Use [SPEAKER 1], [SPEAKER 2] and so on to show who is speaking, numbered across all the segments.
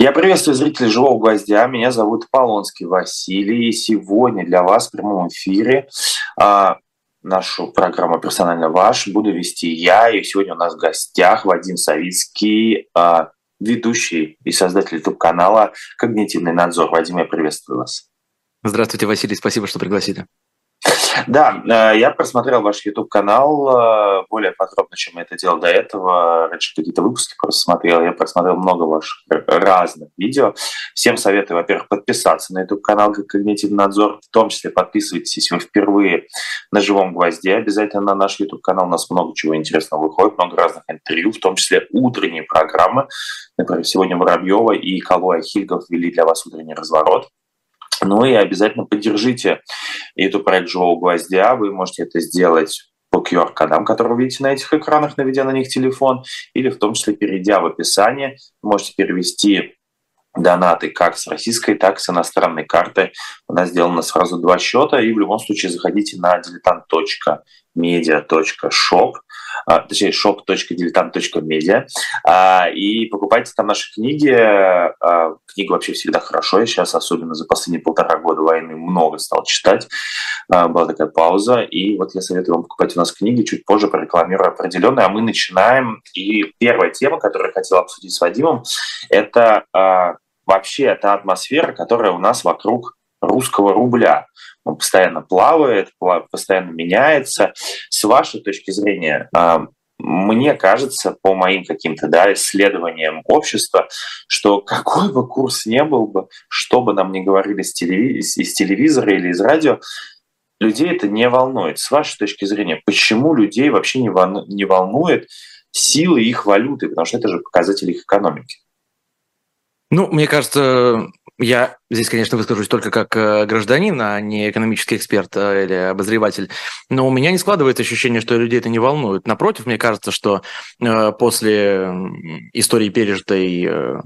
[SPEAKER 1] Я приветствую зрителей «Живого гвоздя». Меня зовут Полонский Василий. И сегодня для вас в прямом эфире а, нашу программу «Персонально ваш» буду вести я. И сегодня у нас в гостях Вадим Савицкий, а, ведущий и создатель YouTube-канала «Когнитивный надзор». Вадим, я приветствую вас.
[SPEAKER 2] Здравствуйте, Василий. Спасибо, что пригласили.
[SPEAKER 1] Да, э, я просмотрел ваш YouTube-канал э, более подробно, чем я это делал до этого. Раньше какие-то выпуски просто смотрел. Я просмотрел много ваших разных видео. Всем советую, во-первых, подписаться на YouTube-канал «Когнитивный надзор». В том числе подписывайтесь, если вы впервые на «Живом гвозде». Обязательно на наш YouTube-канал. У нас много чего интересного выходит, много разных интервью, в том числе утренние программы. Например, сегодня Воробьева и Калуя Хильгов вели для вас утренний разворот. Ну и обязательно поддержите эту проект «Живого гвоздя». Вы можете это сделать по QR-кодам, которые вы видите на этих экранах, наведя на них телефон, или в том числе перейдя в описание, можете перевести донаты как с российской, так и с иностранной карты. У нас сделано сразу два счета, и в любом случае заходите на diletant.media.shop точнее, shop.diletant.media, а, и покупайте там наши книги. А, книга вообще всегда хорошо. Я сейчас, особенно за последние полтора года войны, много стал читать. Была такая пауза. И вот я советую вам покупать у нас книги, чуть позже прорекламирую определенные. А мы начинаем. И первая тема, которую я хотел обсудить с Вадимом, это вообще та атмосфера, которая у нас вокруг русского рубля. Он постоянно плавает, постоянно меняется. С вашей точки зрения, а, мне кажется, по моим каким-то да, исследованиям общества, что какой бы курс ни был бы, что бы нам ни говорили из, телевиз... из телевизора или из радио, людей это не волнует. С вашей точки зрения, почему людей вообще не, вол... не волнует силы их валюты, потому что это же показатель их экономики?
[SPEAKER 2] Ну, мне кажется, я здесь, конечно, выскажусь только как э, гражданин, а не экономический эксперт э, или обозреватель. Но у меня не складывается ощущение, что людей это не волнует. Напротив, мне кажется, что э, после истории пережитой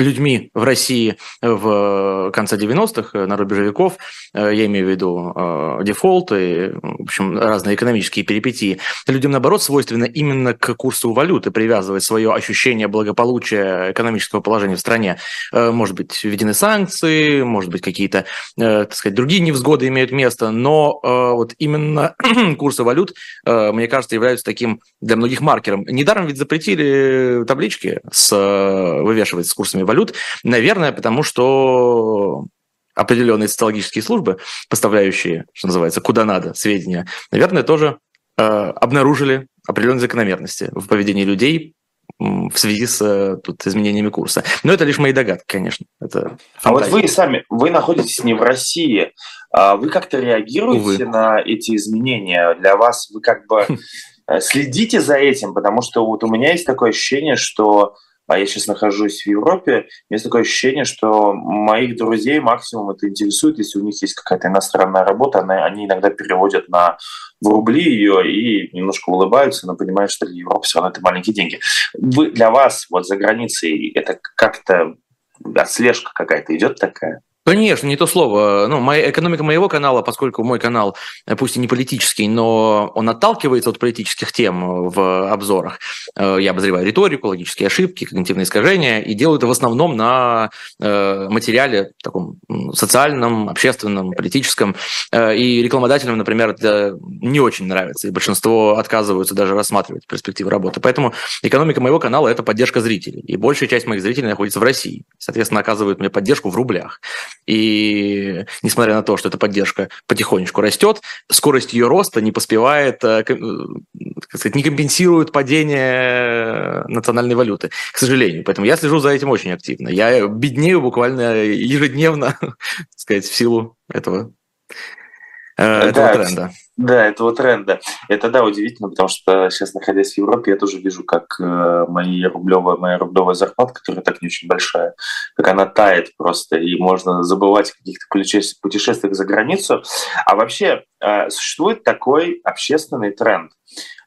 [SPEAKER 2] людьми в России в конце 90-х, на рубеже веков, я имею в виду э, дефолт и, в общем, разные экономические перипетии, людям, наоборот, свойственно именно к курсу валюты привязывать свое ощущение благополучия экономического положения в стране. Э, может быть, введены санкции, может быть, какие-то, э, так сказать, другие невзгоды имеют место, но э, вот именно курсы валют, э, мне кажется, являются таким для многих маркером. Недаром ведь запретили таблички с, э, вывешивать с курсами валют, наверное, потому что определенные социологические службы, поставляющие, что называется, куда надо сведения, наверное, тоже э, обнаружили определенные закономерности в поведении людей в связи с э, тут, изменениями курса. Но это лишь мои догадки, конечно. Это
[SPEAKER 1] а вот вы сами, вы находитесь не в России, а вы как-то реагируете Увы. на эти изменения? Для вас вы как бы э, следите за этим, потому что вот у меня есть такое ощущение, что а я сейчас нахожусь в Европе, у меня такое ощущение, что моих друзей максимум это интересует, если у них есть какая-то иностранная работа, они иногда переводят на в рубли ее и немножко улыбаются, но понимают, что для Европы все равно это маленькие деньги. Вы, для вас вот за границей это как-то отслежка какая-то идет такая?
[SPEAKER 2] Конечно, не то слово. Ну, моя, экономика моего канала, поскольку мой канал, э, пусть и не политический, но он отталкивается от политических тем в обзорах. Э, я обозреваю риторику, логические ошибки, когнитивные искажения, и делаю это в основном на э, материале таком социальном, общественном, политическом. И рекламодателям, например, это не очень нравится, и большинство отказываются даже рассматривать перспективы работы. Поэтому экономика моего канала – это поддержка зрителей. И большая часть моих зрителей находится в России. Соответственно, оказывают мне поддержку в рублях. И несмотря на то, что эта поддержка потихонечку растет, скорость ее роста не поспевает, э, как сказать, не компенсирует падение национальной валюты, к сожалению. Поэтому я слежу за этим очень активно. Я беднею буквально ежедневно, так сказать, в силу этого
[SPEAKER 1] Э, этого да, тренда. Да, этого тренда. Это, да, удивительно, потому что сейчас, находясь в Европе, я тоже вижу, как э, мои рублевая, моя рублевая зарплата, которая так не очень большая, как она тает просто, и можно забывать о каких-то путешествиях за границу. А вообще э, существует такой общественный тренд.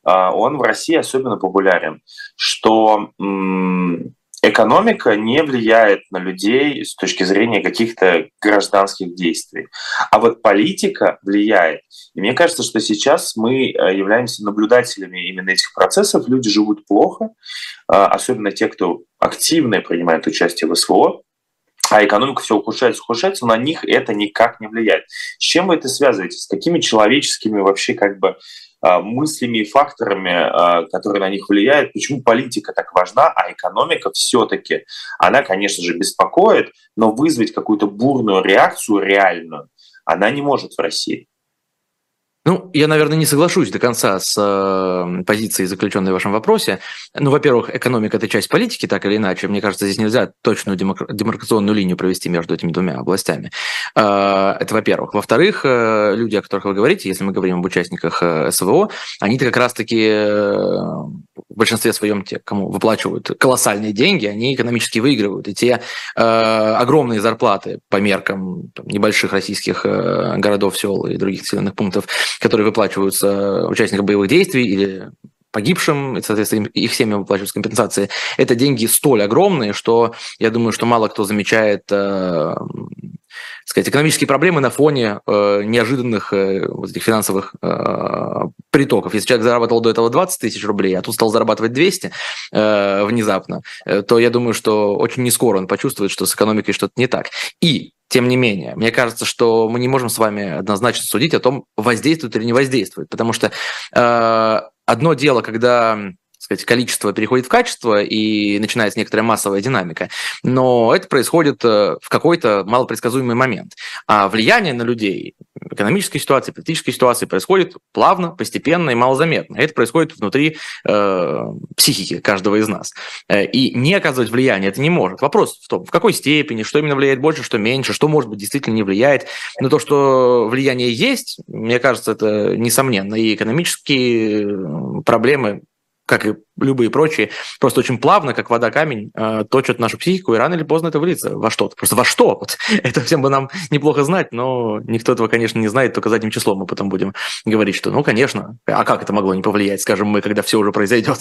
[SPEAKER 1] Он в России особенно популярен, что экономика не влияет на людей с точки зрения каких-то гражданских действий. А вот политика влияет. И мне кажется, что сейчас мы э, являемся наблюдателями именно этих процессов. Люди живут плохо, э, особенно те, кто активно принимает участие в СВО а экономика все ухудшается, ухудшается, на них это никак не влияет. С чем вы это связываете? С какими человеческими вообще как бы мыслями и факторами, а, которые на них влияют, почему политика так важна, а экономика все-таки, она, конечно же, беспокоит, но вызвать какую-то бурную реакцию реальную она не может в России.
[SPEAKER 2] Ну, я, наверное, не соглашусь до конца с э, позицией, заключенной в вашем вопросе. Ну, во-первых, экономика – это часть политики, так или иначе. Мне кажется, здесь нельзя точную демаркационную линию провести между этими двумя областями. Э, это во-первых. Во-вторых, э, люди, о которых вы говорите, если мы говорим об участниках э, СВО, они-то как раз-таки э, в большинстве своем те, кому выплачивают колоссальные деньги, они экономически выигрывают. И те э, огромные зарплаты по меркам там, небольших российских э, городов, сел и других населенных пунктов – которые выплачиваются участникам боевых действий или погибшим, и, соответственно, их семьям выплачиваются компенсации. Это деньги столь огромные, что я думаю, что мало кто замечает э, сказать, экономические проблемы на фоне э, неожиданных э, вот этих финансовых э, притоков. Если человек зарабатывал до этого 20 тысяч рублей, а тут стал зарабатывать 200 э, внезапно, э, то я думаю, что очень не скоро он почувствует, что с экономикой что-то не так. И тем не менее, мне кажется, что мы не можем с вами однозначно судить о том, воздействует или не воздействует, потому что э, одно дело, когда сказать, количество переходит в качество и начинается некоторая массовая динамика. Но это происходит э, в какой-то малопредсказуемый момент. А влияние на людей, экономической ситуации, политической ситуации происходит плавно, постепенно и малозаметно. Это происходит внутри э, психики каждого из нас. Э, и не оказывать влияние это не может. Вопрос в том, в какой степени, что именно влияет больше, что меньше, что, может быть, действительно не влияет. Но то, что влияние есть, мне кажется, это несомненно. И экономические э, проблемы как и любые прочие, просто очень плавно, как вода камень, э, точат нашу психику, и рано или поздно это выльется во что-то. Просто во что? Вот. Это всем бы нам неплохо знать, но никто этого, конечно, не знает, только задним числом мы потом будем говорить, что, ну, конечно, а как это могло не повлиять, скажем мы, когда все уже произойдет?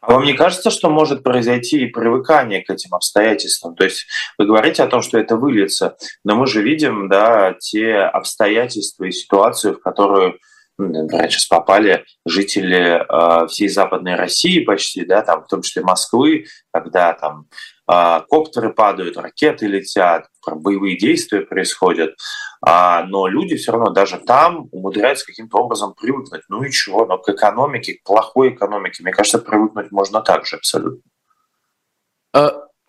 [SPEAKER 1] А вам не кажется, что может произойти и привыкание к этим обстоятельствам? То есть вы говорите о том, что это выльется, но мы же видим да, те обстоятельства и ситуацию, в которую сейчас попали жители э, всей Западной России почти, да, там, в том числе Москвы, когда там э, коптеры падают, ракеты летят, боевые действия происходят, а, но люди все равно даже там умудряются каким-то образом привыкнуть. Ну и чего, но к экономике, к плохой экономике, мне кажется, привыкнуть можно так же абсолютно.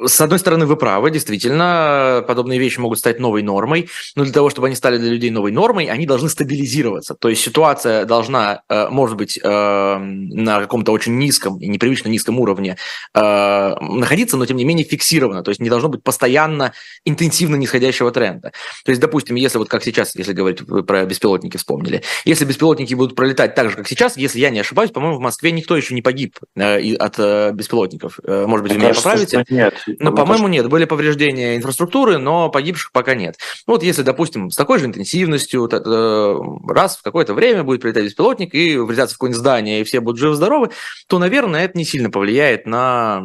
[SPEAKER 2] С одной стороны, вы правы, действительно, подобные вещи могут стать новой нормой, но для того, чтобы они стали для людей новой нормой, они должны стабилизироваться. То есть ситуация должна, э, может быть, э, на каком-то очень низком и непривычно низком уровне э, находиться, но тем не менее фиксирована. То есть не должно быть постоянно интенсивно нисходящего тренда. То есть, допустим, если вот как сейчас, если говорить, про беспилотники вспомнили, если беспилотники будут пролетать так же, как сейчас, если я не ошибаюсь, по-моему, в Москве никто еще не погиб от беспилотников. Может быть, вы меня поправите? Нет. Ну, по-моему, нет. Были повреждения инфраструктуры, но погибших пока нет. Ну, вот если, допустим, с такой же интенсивностью э, раз в какое-то время будет прилетать беспилотник и врезаться в какое-нибудь здание, и все будут живы-здоровы, то, наверное, это не сильно повлияет на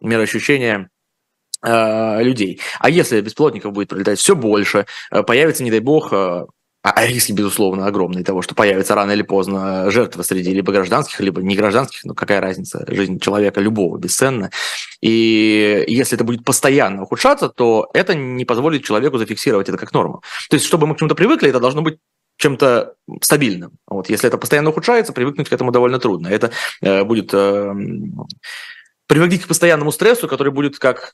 [SPEAKER 2] мироощущение э, людей. А если беспилотников будет прилетать все больше, э, появится, не дай бог, а, а риски, безусловно, огромные того, что появится рано или поздно жертва среди либо гражданских, либо не гражданских, но какая разница, жизнь человека любого бесценна. И если это будет постоянно ухудшаться, то это не позволит человеку зафиксировать это как норму. То есть, чтобы мы к чему-то привыкли, это должно быть чем-то стабильным. Вот, если это постоянно ухудшается, привыкнуть к этому довольно трудно. Это э, будет э, приводить к постоянному стрессу, который будет как,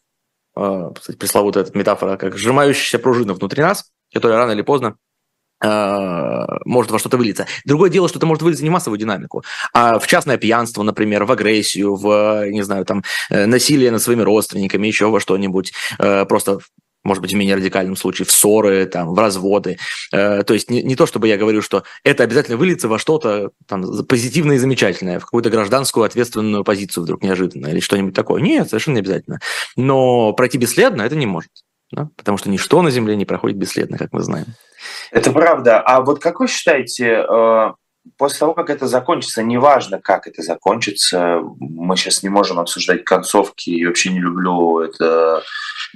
[SPEAKER 2] э, пресловутая метафора, как сжимающаяся пружина внутри нас, которая рано или поздно может во что-то вылиться. Другое дело, что это может вылиться не в массовую динамику, а в частное пьянство, например, в агрессию, в, не знаю, там, э, насилие над своими родственниками, еще во что-нибудь, э, просто может быть, в менее радикальном случае, в ссоры, там, в разводы. то есть не, не то, чтобы я говорю, что это обязательно выльется во что-то там, позитивное и замечательное, в какую-то гражданскую ответственную позицию вдруг неожиданно или что-нибудь такое. Нет, совершенно не обязательно. Но пройти бесследно это не может. Да? Потому что ничто на Земле не проходит бесследно, как мы знаем.
[SPEAKER 1] Это правда. А вот как вы считаете, э, после того, как это закончится, неважно, как это закончится, мы сейчас не можем обсуждать концовки, и вообще не люблю это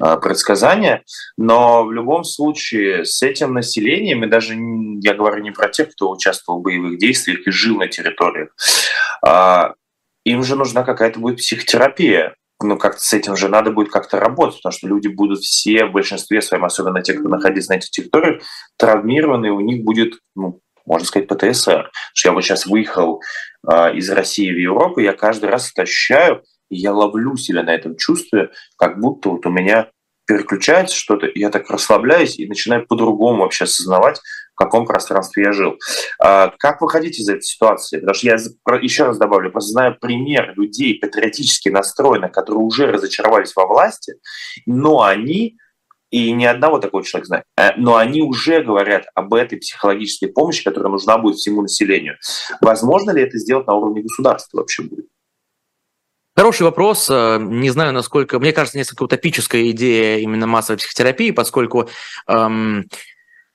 [SPEAKER 1] а, предсказание, но в любом случае с этим населением, и даже я говорю не про тех, кто участвовал в боевых действиях и жил на территориях, а, им же нужна какая-то будет психотерапия, ну, как-то с этим же надо будет как-то работать, потому что люди будут все в большинстве своем, особенно те, кто находится на этих территориях, травмированы, у них будет, ну, можно сказать, ПТСР. Что я вот сейчас выехал э, из России в Европу, я каждый раз это ощущаю, и я ловлю себя на этом чувстве, как будто вот у меня переключается что-то, я так расслабляюсь и начинаю по-другому вообще осознавать, каком пространстве я жил. А как выходить из этой ситуации? Потому что я еще раз добавлю, просто знаю пример людей патриотически настроенных, которые уже разочаровались во власти, но они и ни одного такого человека знает. Э, но они уже говорят об этой психологической помощи, которая нужна будет всему населению. Возможно ли это сделать на уровне государства вообще будет?
[SPEAKER 2] Хороший вопрос. Э, не знаю, насколько... Мне кажется, несколько утопическая идея именно массовой психотерапии, поскольку эм,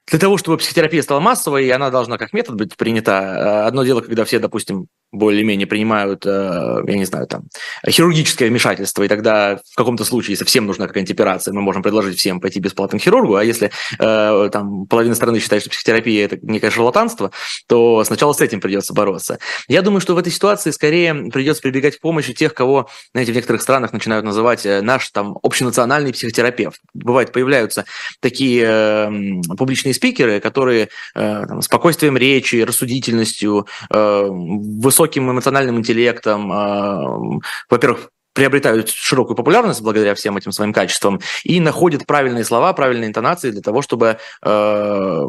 [SPEAKER 2] для того, чтобы психотерапия стала массовой, она должна как метод быть принята. Э, одно дело, когда все, допустим, более-менее принимают, э, я не знаю, там, хирургическое вмешательство, и тогда в каком-то случае, если всем нужна какая-нибудь операция, мы можем предложить всем пойти бесплатно к хирургу, а если э, там половина страны считает, что психотерапия – это некое шарлатанство, то сначала с этим придется бороться. Я думаю, что в этой ситуации скорее придется прибегать к помощи тех, кого, знаете, в некоторых странах начинают называть наш там общенациональный психотерапевт. Бывает, появляются такие публичные спикеры, которые э, там, спокойствием речи, рассудительностью, э, высоким эмоциональным интеллектом, э, во-первых, приобретают широкую популярность благодаря всем этим своим качествам и находят правильные слова, правильные интонации для того, чтобы э,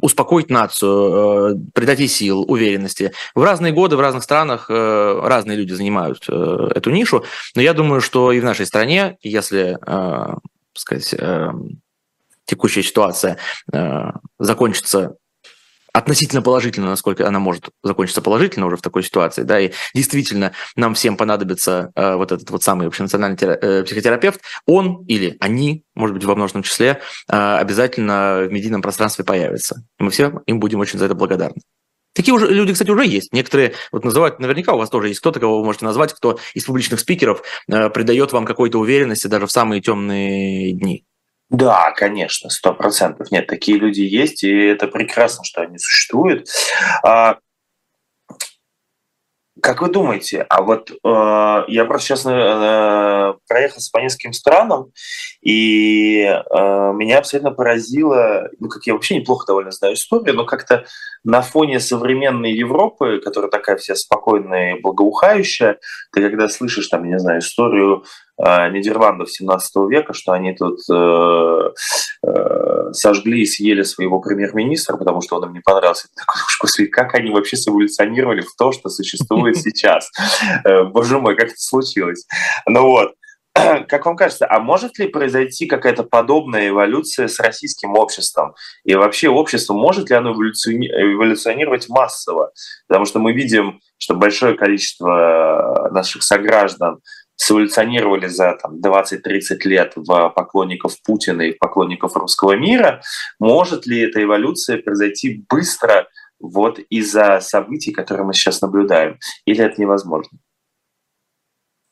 [SPEAKER 2] успокоить нацию, э, придать ей сил, уверенности. В разные годы, в разных странах э, разные люди занимают э, эту нишу, но я думаю, что и в нашей стране, если, э, сказать, э, текущая ситуация э, закончится относительно положительно, насколько она может закончиться положительно уже в такой ситуации, да, и действительно нам всем понадобится э, вот этот вот самый общенациональный тера- э, психотерапевт, он или они, может быть, во множественном числе, э, обязательно в медийном пространстве появится. И мы все им будем очень за это благодарны. Такие уже люди, кстати, уже есть. Некоторые вот называют, наверняка у вас тоже есть кто-то, кого вы можете назвать, кто из публичных спикеров э, придает вам какой-то уверенности даже в самые темные дни.
[SPEAKER 1] Да, конечно, сто процентов. Нет, такие люди есть, и это прекрасно, что они существуют. Как вы думаете, а вот э, я просто сейчас э, проехался по нескольким странам, и э, меня абсолютно поразило, ну, как я вообще неплохо довольно знаю историю, но как-то на фоне современной Европы, которая такая вся спокойная и благоухающая, ты когда слышишь, там, не знаю, историю э, Нидерландов 17 века, что они тут э, э, сожгли и съели своего премьер-министра, потому что он им не понравился. Такой, после как они вообще эволюционировали в то, что существует сейчас. Э, боже мой, как это случилось. Ну вот. Как вам кажется, а может ли произойти какая-то подобная эволюция с российским обществом? И вообще общество, может ли оно эволюционировать массово? Потому что мы видим, что большое количество наших сограждан эволюционировали за там, 20-30 лет в поклонников Путина и в поклонников русского мира. Может ли эта эволюция произойти быстро вот из-за событий, которые мы сейчас наблюдаем? Или это невозможно?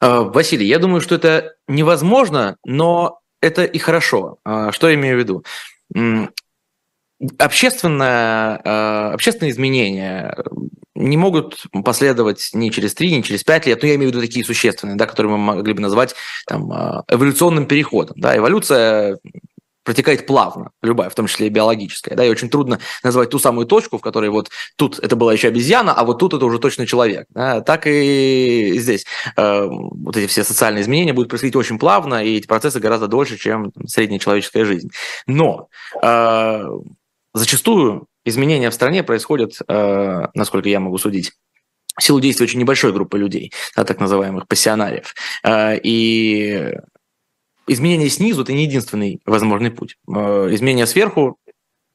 [SPEAKER 2] А, Василий, я думаю, что это невозможно, но это и хорошо. А, что я имею в виду? Общественное, а, общественные изменения не могут последовать ни через три, ни через пять лет, но я имею в виду такие существенные, да, которые мы могли бы назвать там, эволюционным переходом. Да. Эволюция протекает плавно, любая, в том числе и биологическая. Да, и очень трудно назвать ту самую точку, в которой вот тут это была еще обезьяна, а вот тут это уже точно человек. Да, так и здесь э, вот эти все социальные изменения будут происходить очень плавно, и эти процессы гораздо дольше, чем средняя человеческая жизнь. Но э, зачастую изменения в стране происходят, э, насколько я могу судить, силу действия очень небольшой группы людей, да, так называемых пассионариев. Э, и изменение снизу – это не единственный возможный путь. Э, изменение сверху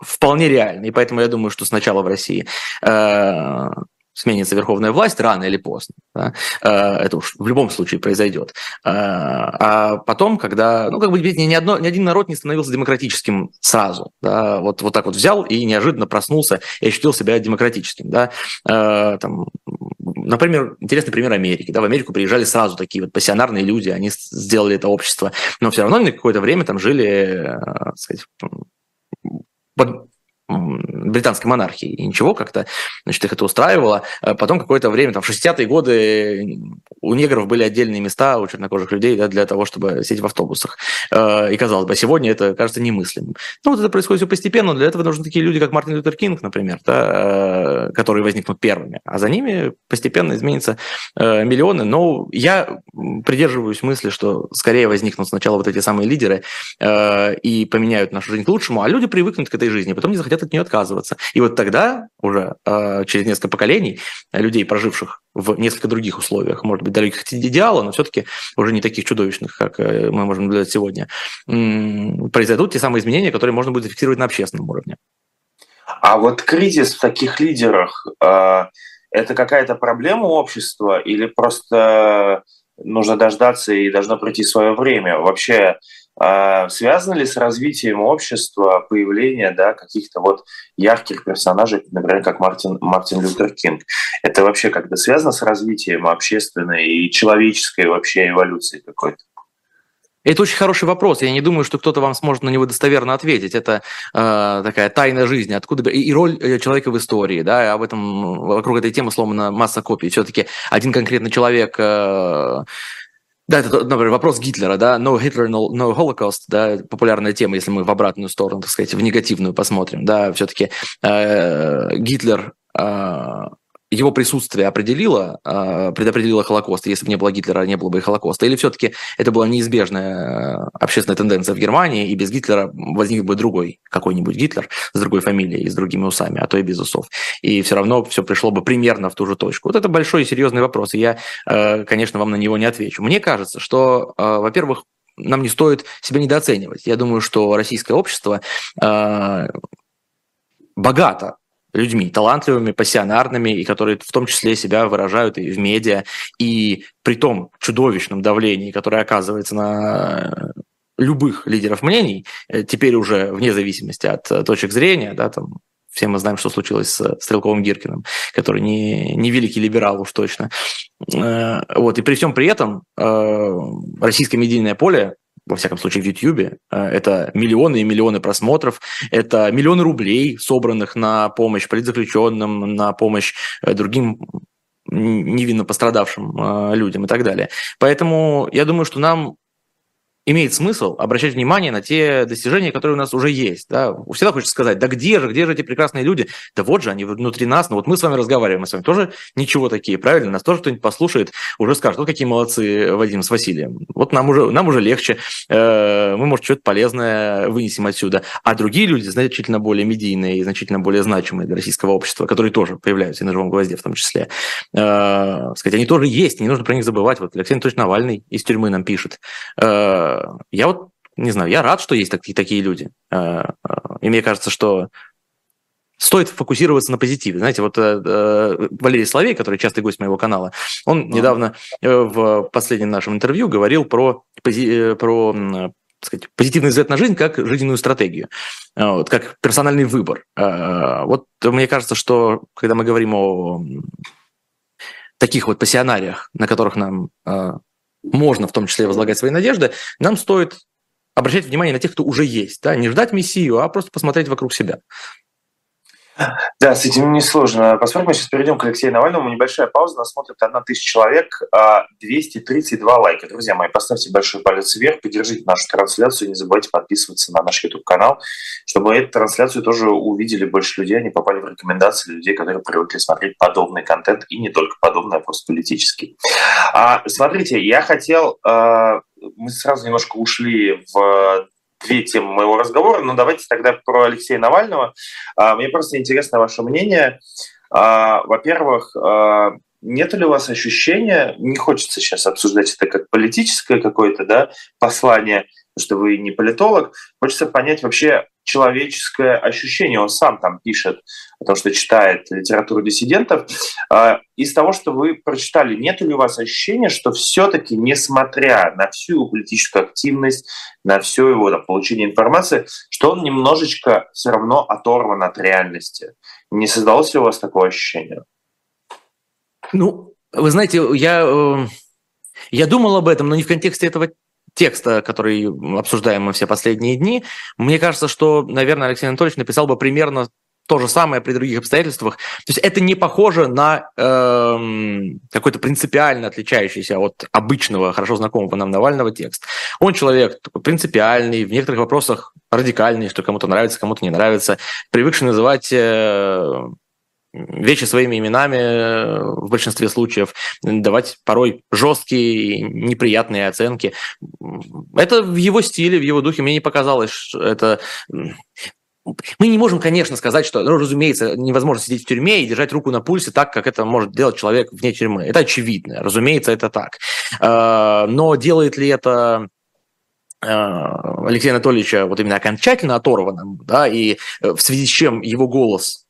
[SPEAKER 2] вполне реально, и поэтому я думаю, что сначала в России э, сменится верховная власть рано или поздно. Да? Э, это уж в любом случае произойдет. Э, а потом, когда, ну, как бы ни, одно, ни один народ не становился демократическим сразу. Да? Вот, вот так вот взял и неожиданно проснулся и ощутил себя демократическим. Да? Э, там, например, интересный пример Америки. Да? В Америку приезжали сразу такие вот пассионарные люди, они сделали это общество, но все равно на какое-то время там жили, сказать, под британской монархии. И ничего, как-то значит, их это устраивало. А потом какое-то время, там, в 60-е годы у негров были отдельные места у чернокожих людей да, для того, чтобы сидеть в автобусах. Э, и казалось бы, сегодня это кажется немыслимым. Ну, вот это происходит все постепенно. Для этого нужны такие люди, как Мартин Лютер Кинг, например, да, э, которые возникнут первыми. А за ними постепенно изменятся э, миллионы. Но я придерживаюсь мысли, что скорее возникнут сначала вот эти самые лидеры и поменяют нашу жизнь к лучшему, а люди привыкнут к этой жизни, потом не захотят от нее отказываться. И вот тогда уже через несколько поколений людей, проживших в несколько других условиях, может быть, далеких от идеала, но все-таки уже не таких чудовищных, как э, мы можем наблюдать сегодня, произойдут те самые изменения, которые можно будет зафиксировать на общественном уровне.
[SPEAKER 1] А вот кризис в таких лидерах э, – это какая-то проблема общества или просто нужно дождаться и должно пройти свое время? Вообще а связано ли с развитием общества появление да, каких-то вот ярких персонажей, например, как Мартин, Мартин Лютер Кинг? Это вообще как-то связано с развитием общественной и человеческой вообще эволюции какой-то?
[SPEAKER 2] Это очень хороший вопрос. Я не думаю, что кто-то вам сможет на него достоверно ответить. Это э, такая тайна жизни, откуда и, и роль э, человека в истории, да, об этом вокруг этой темы сломана масса копий. Все-таки один конкретный человек э, да, это, например, вопрос Гитлера, да, no Hitler, no, no Holocaust, да, популярная тема, если мы в обратную сторону, так сказать, в негативную посмотрим, да, все-таки э, Гитлер э, его присутствие определило, а, предопределило Холокост, если бы не было Гитлера, не было бы и Холокоста? Или все-таки это была неизбежная э, общественная тенденция в Германии, и без Гитлера возник бы другой какой-нибудь Гитлер с другой фамилией и с другими усами, а то и без усов. И все равно все пришло бы примерно в ту же точку. Вот это большой и серьезный вопрос, и я, э, конечно, вам на него не отвечу. Мне кажется, что, э, во-первых, нам не стоит себя недооценивать. Я думаю, что российское общество богато людьми, талантливыми, пассионарными, и которые в том числе себя выражают и в медиа, и при том чудовищном давлении, которое оказывается на любых лидеров мнений, э, теперь уже вне зависимости от э, точек зрения, да, там, все мы знаем, что случилось с Стрелковым Гиркиным, который не, не великий либерал уж точно. Э, вот, и при всем при этом российское медийное поле во всяком случае в YouTube, э, это миллионы и миллионы просмотров, это миллионы рублей, собранных на помощь политзаключенным, на помощь э, другим невинно пострадавшим э, людям и так далее. Поэтому я думаю, что нам имеет смысл обращать внимание на те достижения, которые у нас уже есть. Да? Всегда хочется сказать, да где же, где же эти прекрасные люди? Да вот же они внутри нас, ну вот мы с вами разговариваем, мы с вами тоже ничего такие, правильно? Нас тоже кто-нибудь послушает, уже скажет, вот какие молодцы Вадим с Василием. Вот нам уже, нам уже легче, э, мы, может, что-то полезное вынесем отсюда. А другие люди значительно более медийные и значительно более значимые для российского общества, которые тоже появляются и на живом гвозде в том числе, э, сказать, они тоже есть, не нужно про них забывать. Вот Алексей Анатольевич Навальный из тюрьмы нам пишет. Э, я вот, не знаю, я рад, что есть такие, такие люди. Э, э, и мне кажется, что стоит фокусироваться на позитиве. Знаете, вот э, Валерий Славей, который частый гость моего канала, он uh-huh. недавно в последнем нашем интервью говорил про, про сказать, позитивный взгляд на жизнь как жизненную стратегию, вот, как персональный выбор. Вот мне кажется, что когда мы говорим о таких вот пассионариях, на которых нам можно в том числе возлагать свои надежды, нам стоит обращать внимание на тех, кто уже есть. Да? Не ждать мессию, а просто посмотреть вокруг себя.
[SPEAKER 1] Да, с этим несложно. Посмотрим, мы сейчас перейдем к Алексею Навальному. Небольшая пауза, нас смотрит одна тысяча человек, 232 а лайка. Друзья мои, поставьте большой палец вверх, поддержите нашу трансляцию, не забывайте подписываться на наш YouTube-канал, чтобы эту трансляцию тоже увидели больше людей, они попали в рекомендации людей, которые привыкли смотреть подобный контент, и не только подобный, а просто политический. А, смотрите, я хотел... А, мы сразу немножко ушли в две темы моего разговора, но давайте тогда про Алексея Навального. А, мне просто интересно ваше мнение. А, во-первых, а, нет ли у вас ощущения, не хочется сейчас обсуждать это как политическое какое-то да, послание что вы не политолог, хочется понять вообще человеческое ощущение. Он сам там пишет о том, что читает литературу диссидентов. А, из того, что вы прочитали, нет ли у вас ощущения, что все-таки, несмотря на всю его политическую активность, на все его там, получение информации, что он немножечко все равно оторван от реальности? Не создалось ли у вас такое ощущение?
[SPEAKER 2] Ну, вы знаете, я, э, я думал об этом, но не в контексте этого текста, который обсуждаем мы все последние дни. Мне кажется, что, наверное, Алексей Анатольевич написал бы примерно то же самое при других обстоятельствах. То есть это не похоже на э, какой-то принципиально отличающийся от обычного, хорошо знакомого нам Навального текст. Он человек такой принципиальный, в некоторых вопросах радикальный, что кому-то нравится, кому-то не нравится, привыкший называть э, вещи своими именами э, в большинстве случаев, давать порой жесткие, неприятные оценки. Это в его стиле, в его духе. Мне не показалось, что это... Мы не можем, конечно, сказать, что, ну, разумеется, невозможно сидеть в тюрьме и держать руку на пульсе так, как это может делать человек вне тюрьмы. Это очевидно, разумеется, это так. Э, но делает ли это э, Алексея Анатольевича вот именно окончательно оторванным, да, и в связи с чем его голос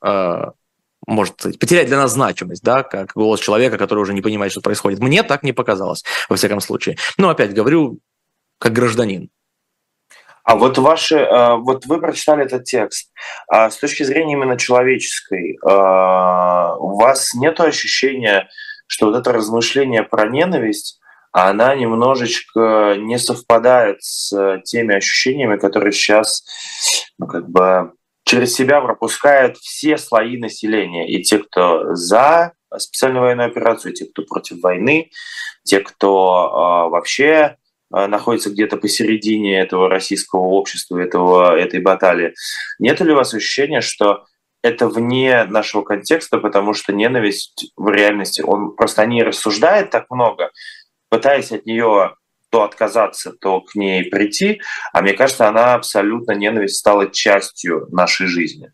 [SPEAKER 2] может потерять для нас значимость, да, как голос человека, который уже не понимает, что происходит. Мне так не показалось, во всяком случае. Но опять говорю, как гражданин.
[SPEAKER 1] А вот ваши, э, вот вы прочитали этот текст. А с точки зрения именно человеческой, э, у вас нет ощущения, что вот это размышление про ненависть, она немножечко не совпадает с теми ощущениями, которые сейчас, ну, как бы через себя пропускают все слои населения. И те, кто за специальную военную операцию, те, кто против войны, те, кто э, вообще э, находится где-то посередине этого российского общества, этого, этой баталии. Нет ли у вас ощущения, что это вне нашего контекста, потому что ненависть в реальности, он просто о ней рассуждает так много, пытаясь от нее то отказаться, то к ней прийти. А мне кажется, она абсолютно, ненависть стала частью нашей жизни.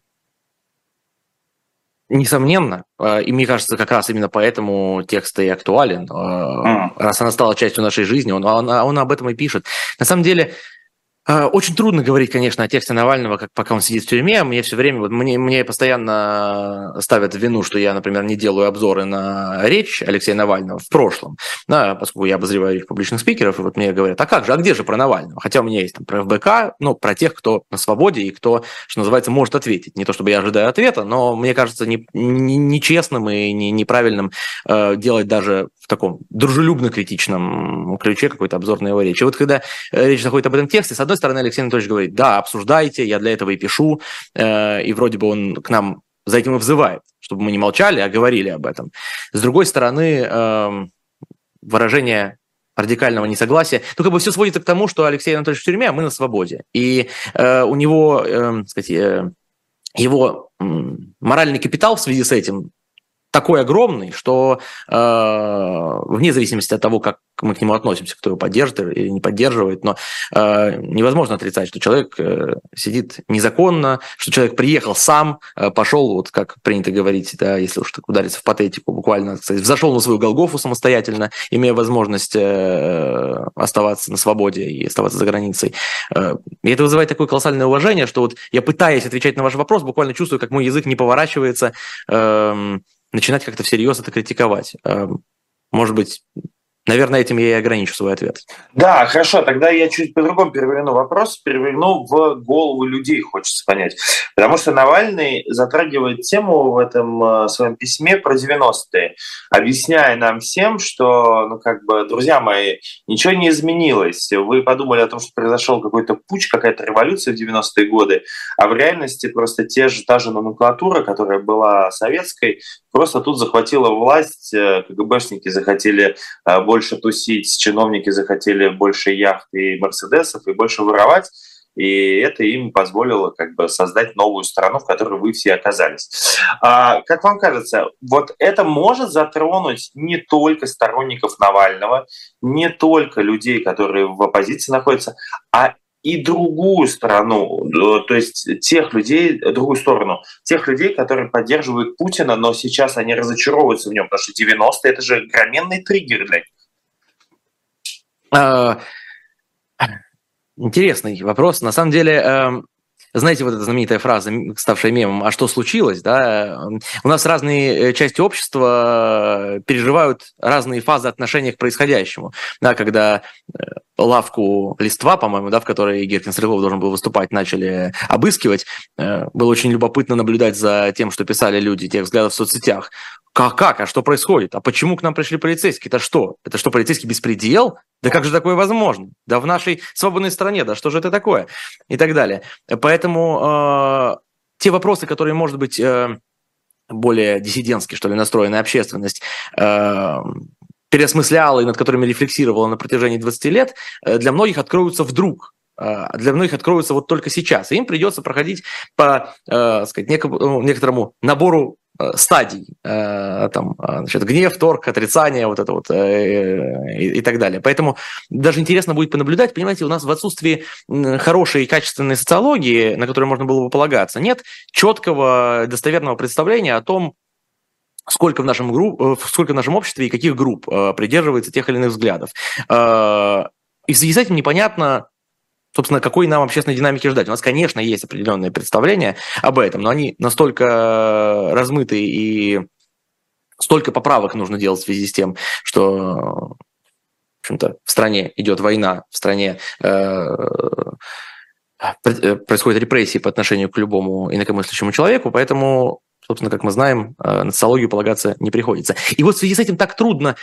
[SPEAKER 2] Несомненно. А, и мне кажется, как раз именно поэтому текст и актуален. Mm. Раз она стала частью нашей жизни, он, он, он об этом и пишет. На самом деле, очень трудно говорить, конечно, о тексте Навального, как пока он сидит в тюрьме. Мне все время, вот мне, мне постоянно ставят вину, что я, например, не делаю обзоры на речь Алексея Навального в прошлом, да, поскольку я обозреваю речь публичных спикеров, и вот мне говорят, а как же, а где же про Навального? Хотя у меня есть там про ФБК, ну, про тех, кто на свободе и кто, что называется, может ответить. Не то чтобы я ожидаю ответа, но мне кажется нечестным не, не и не, неправильным э, делать даже в таком дружелюбно-критичном ключе какой-то обзор на его речь. И вот когда речь заходит об этом тексте, с одной одной стороны, Алексей Анатольевич говорит, да, обсуждайте, я для этого и пишу, э, и вроде бы он к нам за этим и взывает, чтобы мы не молчали, а говорили об этом. С другой стороны, эм, выражение радикального несогласия. Ну, как бы все сводится к тому, что Алексей Анатольевич в тюрьме, а мы на свободе. И э, у него, э, сказать, э, его моральный капитал в связи с этим такой огромный, что э, вне зависимости от того, как мы к нему относимся, кто его поддерживает или не поддерживает, но э, невозможно отрицать, что человек э, сидит незаконно, что человек приехал сам, э, пошел, вот как принято говорить, да, если уж так удариться в патетику, буквально сказать, взошел на свою Голгофу самостоятельно, имея возможность э, оставаться на свободе и оставаться за границей. Э, и это вызывает такое колоссальное уважение, что вот я пытаясь отвечать на ваш вопрос, буквально чувствую, как мой язык не поворачивается, э, начинать как-то всерьез это критиковать. Эм, может быть, Наверное, этим я и ограничу свой ответ.
[SPEAKER 1] Да, хорошо. Тогда я чуть по-другому переверну вопрос, переверну в голову людей, хочется понять. Потому что Навальный затрагивает тему в этом э, своем письме про 90-е, объясняя нам всем, что, ну, как бы, друзья мои, ничего не изменилось. Вы подумали о том, что произошел какой-то путь, какая-то революция в 90-е годы, а в реальности просто те же, та же номенклатура, которая была советской, просто тут захватила власть, э, КГБшники захотели больше больше тусить, чиновники захотели больше яхт и мерседесов и больше воровать, и это им позволило как бы создать новую страну, в которой вы все оказались. А, как вам кажется, вот это может затронуть не только сторонников Навального, не только людей, которые в оппозиции находятся, а и другую сторону, то есть тех людей, другую сторону, тех людей, которые поддерживают Путина, но сейчас они разочаровываются в нем, потому что 90-е – это же огроменный триггер для них.
[SPEAKER 2] А, интересный вопрос. На самом деле, эм, знаете, вот эта знаменитая фраза, ставшая мемом, а что случилось, да? У нас разные э, части общества переживают разные фазы отношения к происходящему. Да, когда э, лавку листва, по-моему, да, в которой Геркин Стрелков должен был выступать, начали обыскивать. Э, было очень любопытно наблюдать за тем, что писали люди тех взглядов в соцсетях. Как, как? А что происходит? А почему к нам пришли полицейские? Это что? Это что, полицейский беспредел? Да как же такое возможно? Да в нашей свободной стране, да что же это такое? И так далее. Поэтому э, те вопросы, которые, может быть, э, более диссидентски, что ли, настроенная общественность э, переосмысляла и над которыми рефлексировала на протяжении 20 лет, э, для многих откроются вдруг э, для многих откроются вот только сейчас. И им придется проходить по э, сказать, некому, некоторому набору стадий, э, там, э, значит, гнев, торг, отрицание, вот это вот и так далее. Поэтому даже интересно будет понаблюдать, понимаете, у нас в отсутствии хорошей и качественной социологии, на которую можно было бы полагаться, нет четкого достоверного представления о том, сколько в нашем, групп, сколько в нашем обществе и каких групп придерживается тех или иных взглядов. И в связи с этим непонятно, собственно, какой нам общественной динамики ждать. У нас, конечно, есть определенные представления об этом, но они настолько размыты и столько поправок нужно делать в связи с тем, что в общем-то, в стране идет война, в стране э, э, происходят репрессии по отношению к любому инакомыслящему человеку, поэтому собственно, как мы знаем, э, на социологию полагаться не приходится. И вот в связи с этим так трудно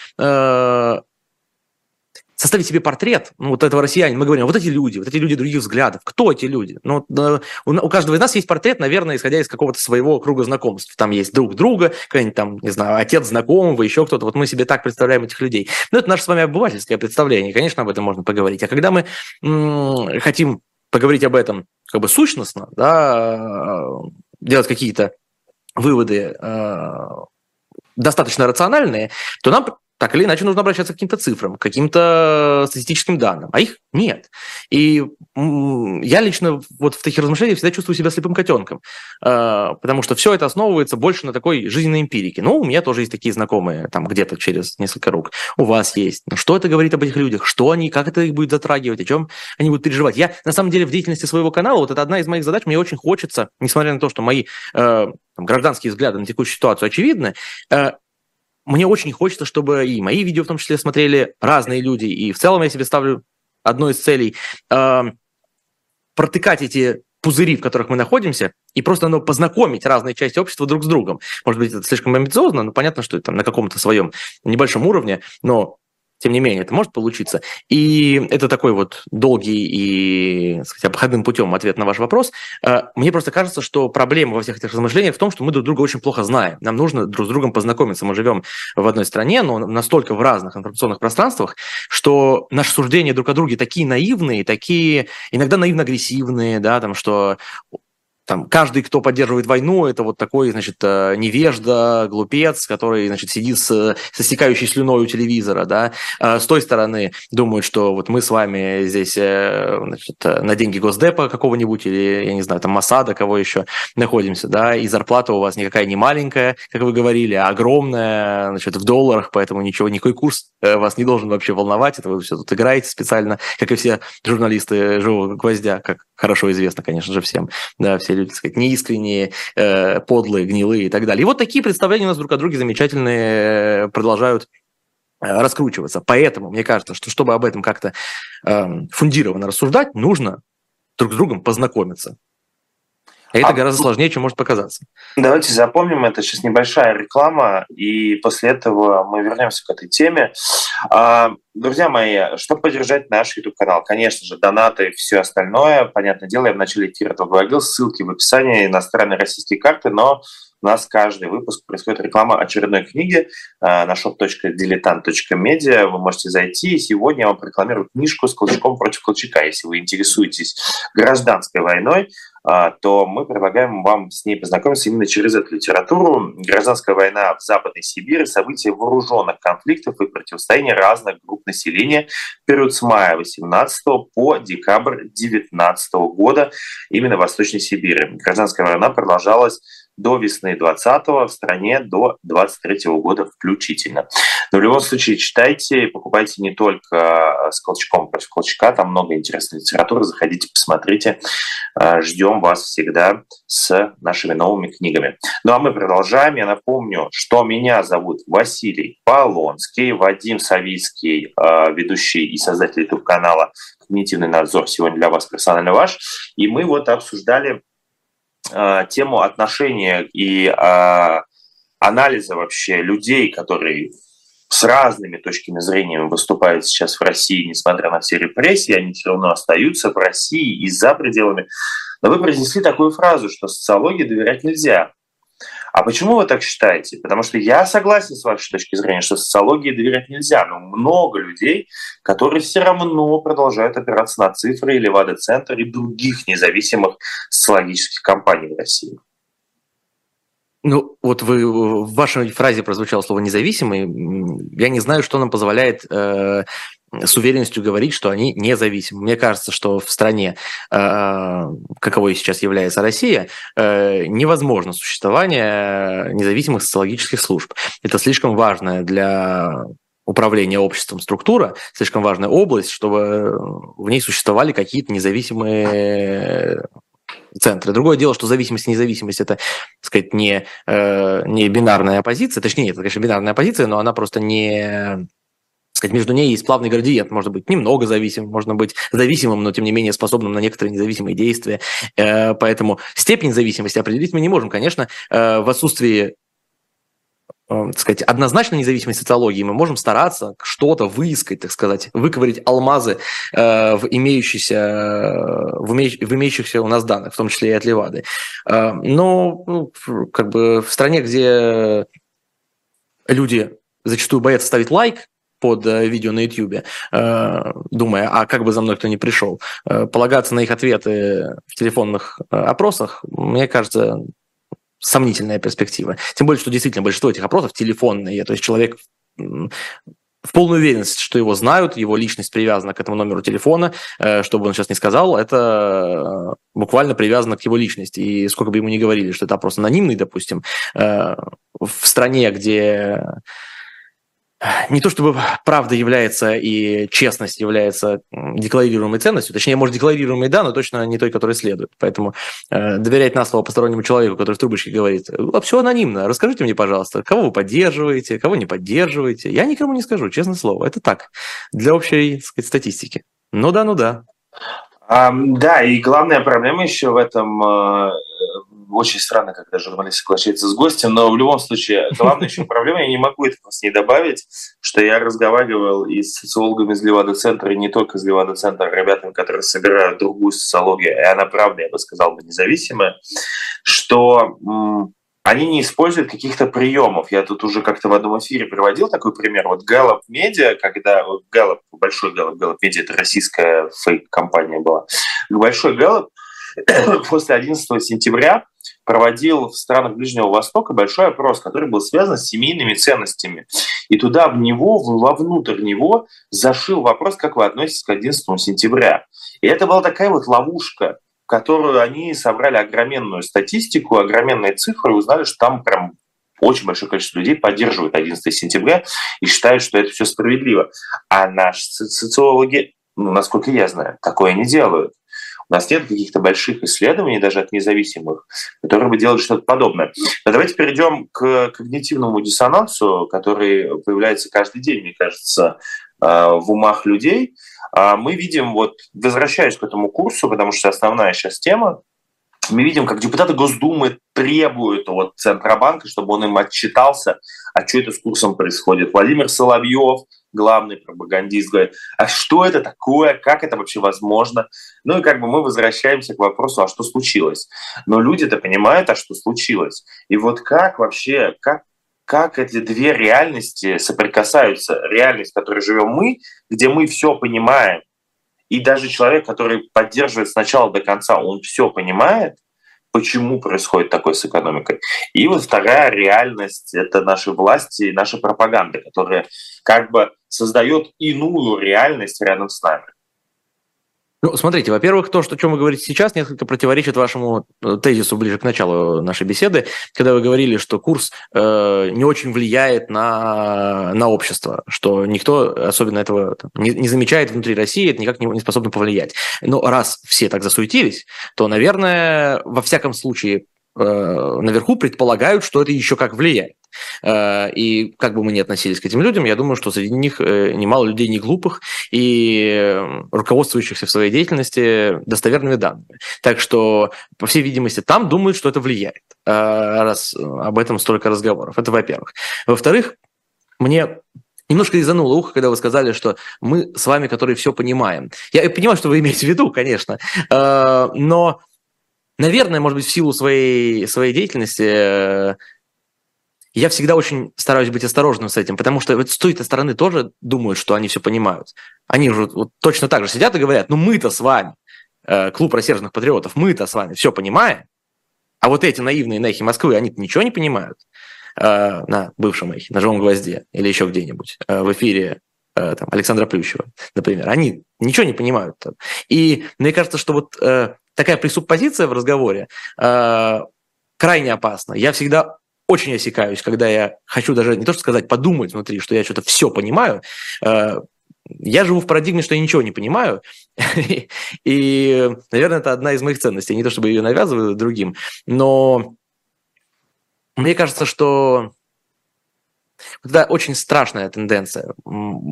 [SPEAKER 2] составить себе портрет ну, вот этого россиянина. Мы говорим, вот эти люди, вот эти люди других взглядов. Кто эти люди? Ну, у каждого из нас есть портрет, наверное, исходя из какого-то своего круга знакомств. Там есть друг друга, какой-нибудь там, не знаю, отец знакомого, еще кто-то. Вот мы себе так представляем этих людей. Но это наше с вами обывательское представление. Конечно, об этом можно поговорить. А когда мы м- хотим поговорить об этом как бы сущностно, да, делать какие-то выводы э, достаточно рациональные, то нам так или иначе нужно обращаться к каким-то цифрам, к каким-то статистическим данным, а их нет. И я лично вот в таких размышлениях всегда чувствую себя слепым котенком, а, потому что все это основывается больше на такой жизненной эмпирике. Ну, у меня тоже есть такие знакомые, там где-то через несколько рук. У вас есть. Но что это говорит об этих людях? Что они, как это их будет затрагивать, о чем они будут переживать? Я, на самом деле, в деятельности своего канала, вот это одна из моих задач, мне очень хочется, несмотря на то, что мои э, гражданские взгляды на текущую ситуацию очевидны, э, мне очень хочется, чтобы и мои видео в том числе смотрели разные люди. И в целом я себе ставлю одной из целей э, протыкать эти пузыри, в которых мы находимся, и просто ну, познакомить разные части общества друг с другом. Может быть, это слишком амбициозно, но понятно, что это там, на каком-то своем небольшом уровне, но тем не менее, это может получиться. И это такой вот долгий и, сказать, обходным путем ответ на ваш вопрос. Э, мне просто кажется, что проблема во всех этих размышлениях в том, что мы друг друга очень плохо знаем. Нам нужно друг с другом познакомиться. Мы живем в одной стране, но настолько в разных информационных пространствах, что наши суждения друг о друге такие наивные, такие иногда наивно-агрессивные, да, там, что там, каждый, кто поддерживает войну, это вот такой, значит, э, невежда, глупец, который, значит, сидит с, со стекающей слюной у телевизора, да. А с той стороны думают, что вот мы с вами здесь, э, значит, на деньги Госдепа какого-нибудь или, я не знаю, там, Масада, кого еще находимся, да, и зарплата у вас никакая не маленькая, как вы говорили, а огромная, значит, в долларах, поэтому ничего, никакой курс э, вас не должен вообще волновать, это вы все тут играете специально, как и все журналисты живого гвоздя, как хорошо известно, конечно же, всем, да, все люди, так сказать, неискренние, э, подлые, гнилые и так далее. И вот такие представления у нас друг о друге замечательные э, продолжают э, раскручиваться. Поэтому мне кажется, что чтобы об этом как-то э, фундированно рассуждать, нужно друг с другом познакомиться. Это а, гораздо сложнее, чем может показаться.
[SPEAKER 1] Давайте запомним, это сейчас небольшая реклама, и после этого мы вернемся к этой теме. А, друзья мои, чтобы поддержать наш YouTube-канал, конечно же, донаты и все остальное, понятное дело, я в начале эфира это говорил, ссылки в описании, иностранные российские карты, но у нас каждый выпуск происходит реклама очередной книги а, на shop.diletant.media. Вы можете зайти, и сегодня я вам рекламирую книжку с Колчаком против Колчака. Если вы интересуетесь гражданской войной, а, то мы предлагаем вам с ней познакомиться именно через эту литературу. Гражданская война в Западной Сибири, события вооруженных конфликтов и противостояния разных групп населения в период с мая 18 по декабрь 19 года именно в Восточной Сибири. Гражданская война продолжалась до весны 20 в стране до 23 года включительно. В любом случае читайте, покупайте не только с Колчаком против Колчака, там много интересной литературы, заходите, посмотрите. Ждем вас всегда с нашими новыми книгами. Ну а мы продолжаем. Я напомню, что меня зовут Василий Полонский, Вадим Савицкий, ведущий и создатель YouTube-канала «Когнитивный надзор» сегодня для вас персонально ваш. И мы вот обсуждали э, тему отношения и э, анализа вообще людей, которые с разными точками зрения выступают сейчас в России, несмотря на все репрессии, они все равно остаются в России и за пределами. Но вы произнесли такую фразу, что социологии доверять нельзя. А почему вы так считаете? Потому что я согласен с вашей точки зрения, что социологии доверять нельзя, но много людей, которые все равно продолжают опираться на цифры или Левада-центр и других независимых социологических компаний в России.
[SPEAKER 2] Ну, вот вы в вашей фразе прозвучало слово независимый. Я не знаю, что нам позволяет э, с уверенностью говорить, что они независимы. Мне кажется, что в стране, э, каковой сейчас является Россия, э, невозможно существование независимых социологических служб. Это слишком важная для управления обществом структура, слишком важная область, чтобы в ней существовали какие-то независимые центры. Другое дело, что зависимость и независимость это, так сказать, не, э, не бинарная оппозиция, точнее, это, конечно, бинарная оппозиция, но она просто не сказать, между ней есть плавный градиент. Можно быть немного зависимым, можно быть зависимым, но тем не менее способным на некоторые независимые действия. Э, поэтому степень зависимости определить мы не можем. Конечно, э, в отсутствии так сказать, однозначно независимой социологии мы можем стараться что-то выискать, так сказать, выковырить алмазы э, в, имеющихся, в, име, в имеющихся у нас данных, в том числе и от Левады. Э, но ну, как бы в стране, где люди зачастую боятся ставить лайк, под э, видео на YouTube, э, думая, а как бы за мной кто не пришел. Э, полагаться на их ответы в телефонных опросах, мне кажется, сомнительная перспектива. Тем более, что действительно большинство этих опросов телефонные, то есть человек в полную уверенность, что его знают, его личность привязана к этому номеру телефона, что бы он сейчас не сказал, это буквально привязано к его личности. И сколько бы ему ни говорили, что это опрос анонимный, допустим, в стране, где не то чтобы правда является и честность является декларируемой ценностью, точнее, может, декларируемой, да, но точно не той, которая следует. Поэтому э, доверять на слово постороннему человеку, который в трубочке говорит, а все анонимно, расскажите мне, пожалуйста, кого вы поддерживаете, кого не поддерживаете. Я никому не скажу, честное слово, это так, для общей сказать, статистики. Ну да, ну да.
[SPEAKER 1] Um, да, и главная проблема еще в этом э, очень странно, когда журналист соглашается с гостем, но в любом случае, главная еще проблема, я не могу это с ней добавить, что я разговаривал и с социологами из Левада-центра, и не только из Левада-центра, ребятами, которые собирают другую социологию, и она, правда, я бы сказал, независимая, что они не используют каких-то приемов. Я тут уже как-то в одном эфире приводил такой пример. Вот Gallup Media, когда Gallup, большой Gallup, Gallup Media, это российская фейк-компания была, большой Gallup после 11 сентября проводил в странах Ближнего Востока большой опрос, который был связан с семейными ценностями. И туда в него, вовнутрь него зашил вопрос, как вы относитесь к 11 сентября. И это была такая вот ловушка, в которую они собрали огроменную статистику, огроменные цифры, и узнали, что там прям очень большое количество людей поддерживают 11 сентября и считают, что это все справедливо. А наши социологи, ну, насколько я знаю, такое не делают. У нас нет каких-то больших исследований, даже от независимых, которые бы делали что-то подобное. Но давайте перейдем к когнитивному диссонансу, который появляется каждый день, мне кажется, э, в умах людей. А мы видим, вот возвращаясь к этому курсу, потому что основная сейчас тема, мы видим, как депутаты Госдумы требуют от Центробанка, чтобы он им отчитался, а что это с курсом происходит. Владимир Соловьев, главный пропагандист, говорит, а что это такое, как это вообще возможно? Ну и как бы мы возвращаемся к вопросу, а что случилось? Но люди-то понимают, а что случилось. И вот как вообще, как как эти две реальности соприкасаются. Реальность, в которой живем мы, где мы все понимаем, и даже человек, который поддерживает с начала до конца, он все понимает, почему происходит такое с экономикой. И вот вторая реальность — это наши власти и наша пропаганда, которая как бы создает иную реальность рядом с нами.
[SPEAKER 2] Ну, смотрите, во-первых, то, что, о чем вы говорите сейчас, несколько противоречит вашему э, тезису ближе к началу нашей беседы, когда вы говорили, что курс э, не очень влияет на, на общество, что никто особенно этого не, не замечает внутри России, это никак не, не способно повлиять. Но раз все так засуетились, то, наверное, во всяком случае, э, наверху предполагают, что это еще как влияет. Э, и как бы мы ни относились к этим людям, я думаю, что среди них э, немало людей не глупых и руководствующихся в своей деятельности достоверными данными. Так что, по всей видимости, там думают, что это влияет, э, раз об этом столько разговоров. Это во-первых. Во-вторых, мне Немножко резануло ухо, когда вы сказали, что мы с вами, которые все понимаем. Я понимаю, что вы имеете в виду, конечно, но, наверное, может быть, в силу своей, своей деятельности я всегда очень стараюсь быть осторожным с этим, потому что вот с той стороны тоже думают, что они все понимают. Они же вот точно так же сидят и говорят, ну мы-то с вами, э, клуб рассерженных патриотов, мы-то с вами все понимаем, а вот эти наивные нехи Москвы, они ничего не понимают э, на бывшем эхе, на живом гвозде или еще где-нибудь э, в эфире э, там, Александра Плющева, например. Они ничего не понимают. И мне кажется, что вот э, такая пресуппозиция в разговоре э, крайне опасна. Я всегда очень осекаюсь, когда я хочу даже не то что сказать, подумать внутри, что я что-то все понимаю. Э, я живу в парадигме, что я ничего не понимаю, и, наверное, это одна из моих ценностей. Не то чтобы ее навязываю другим, но мне кажется, что это очень страшная тенденция.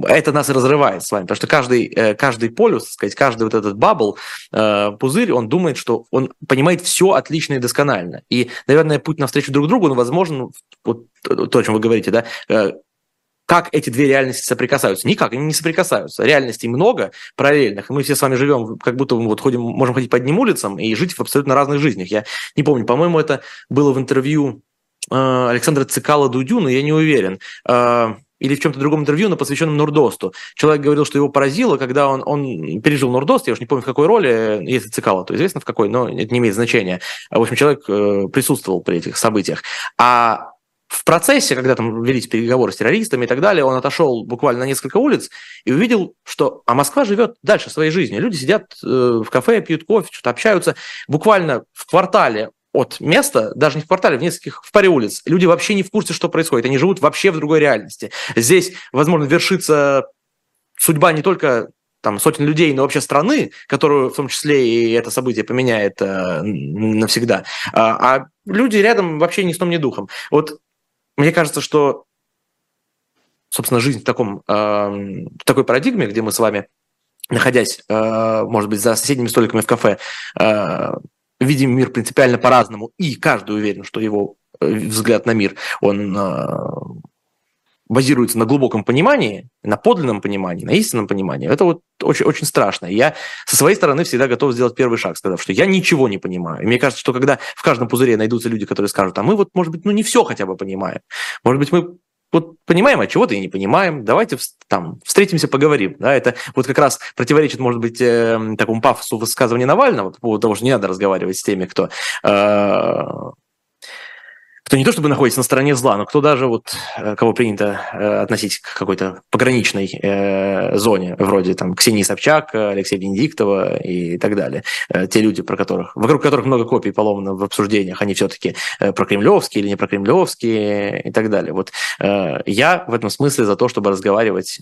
[SPEAKER 2] Это нас разрывает с вами, потому что каждый, э, каждый полюс, сказать, каждый вот этот бабл, э, пузырь, он думает, что он понимает все отлично и досконально. И, наверное, путь навстречу друг другу, он возможен, вот то, о чем вы говорите, да, э, как эти две реальности соприкасаются? Никак, они не соприкасаются. Реальностей много параллельных, и мы все с вами живем, как будто мы вот ходим, можем ходить по одним улицам и жить в абсолютно разных жизнях. Я не помню, по-моему, это было в интервью Александра Цикала Дудю, но я не уверен э, или в чем-то другом интервью, но посвященном Нурдосту. Человек говорил, что его поразило, когда он, он пережил Нурдост, я уж не помню, в какой роли, если Цикала, то известно в какой, но это не имеет значения. В общем, человек э, присутствовал при этих событиях. А в процессе, когда там велись переговоры с террористами и так далее, он отошел буквально на несколько улиц и увидел, что а Москва живет дальше своей жизнью. Люди сидят в кафе, пьют кофе, что-то общаются. Буквально в квартале от места, даже не в квартале, в нескольких, в паре улиц. Люди вообще не в курсе, что происходит. Они живут вообще в другой реальности. Здесь, возможно, вершится судьба не только там сотен людей, но вообще страны, которую в том числе и это событие поменяет э, навсегда. А, а люди рядом вообще ни с том, ни духом. Вот мне кажется, что, собственно, жизнь в, таком, э, в такой парадигме, где мы с вами, находясь, э, может быть, за соседними столиками в кафе, э, видим мир принципиально по-разному, и каждый уверен, что его э, взгляд на мир, он э, базируется на глубоком понимании, на подлинном понимании, на истинном понимании, это вот очень, очень страшно. Я со своей стороны всегда готов сделать первый шаг, сказав, что я ничего не понимаю. И мне кажется, что когда в каждом пузыре найдутся люди, которые скажут, а мы вот, может быть, ну не все хотя бы понимаем. Может быть, мы вот понимаем, а чего-то и не понимаем, давайте там встретимся, поговорим. Да, это вот как раз противоречит, может быть, э, такому пафосу высказывания Навального по поводу того, что не надо разговаривать с теми, кто э, кто не то чтобы находится на стороне зла, но кто даже вот, э, кого принято э, относить к какой-то пограничной э, зоне, вроде там Ксении Собчак, Алексея Венедиктова и так далее. Те люди, про которых, вокруг которых много копий поломано в обсуждениях, они все-таки э, прокремлевские или не прокремлевские и так далее. Вот я в этом смысле за то, чтобы разговаривать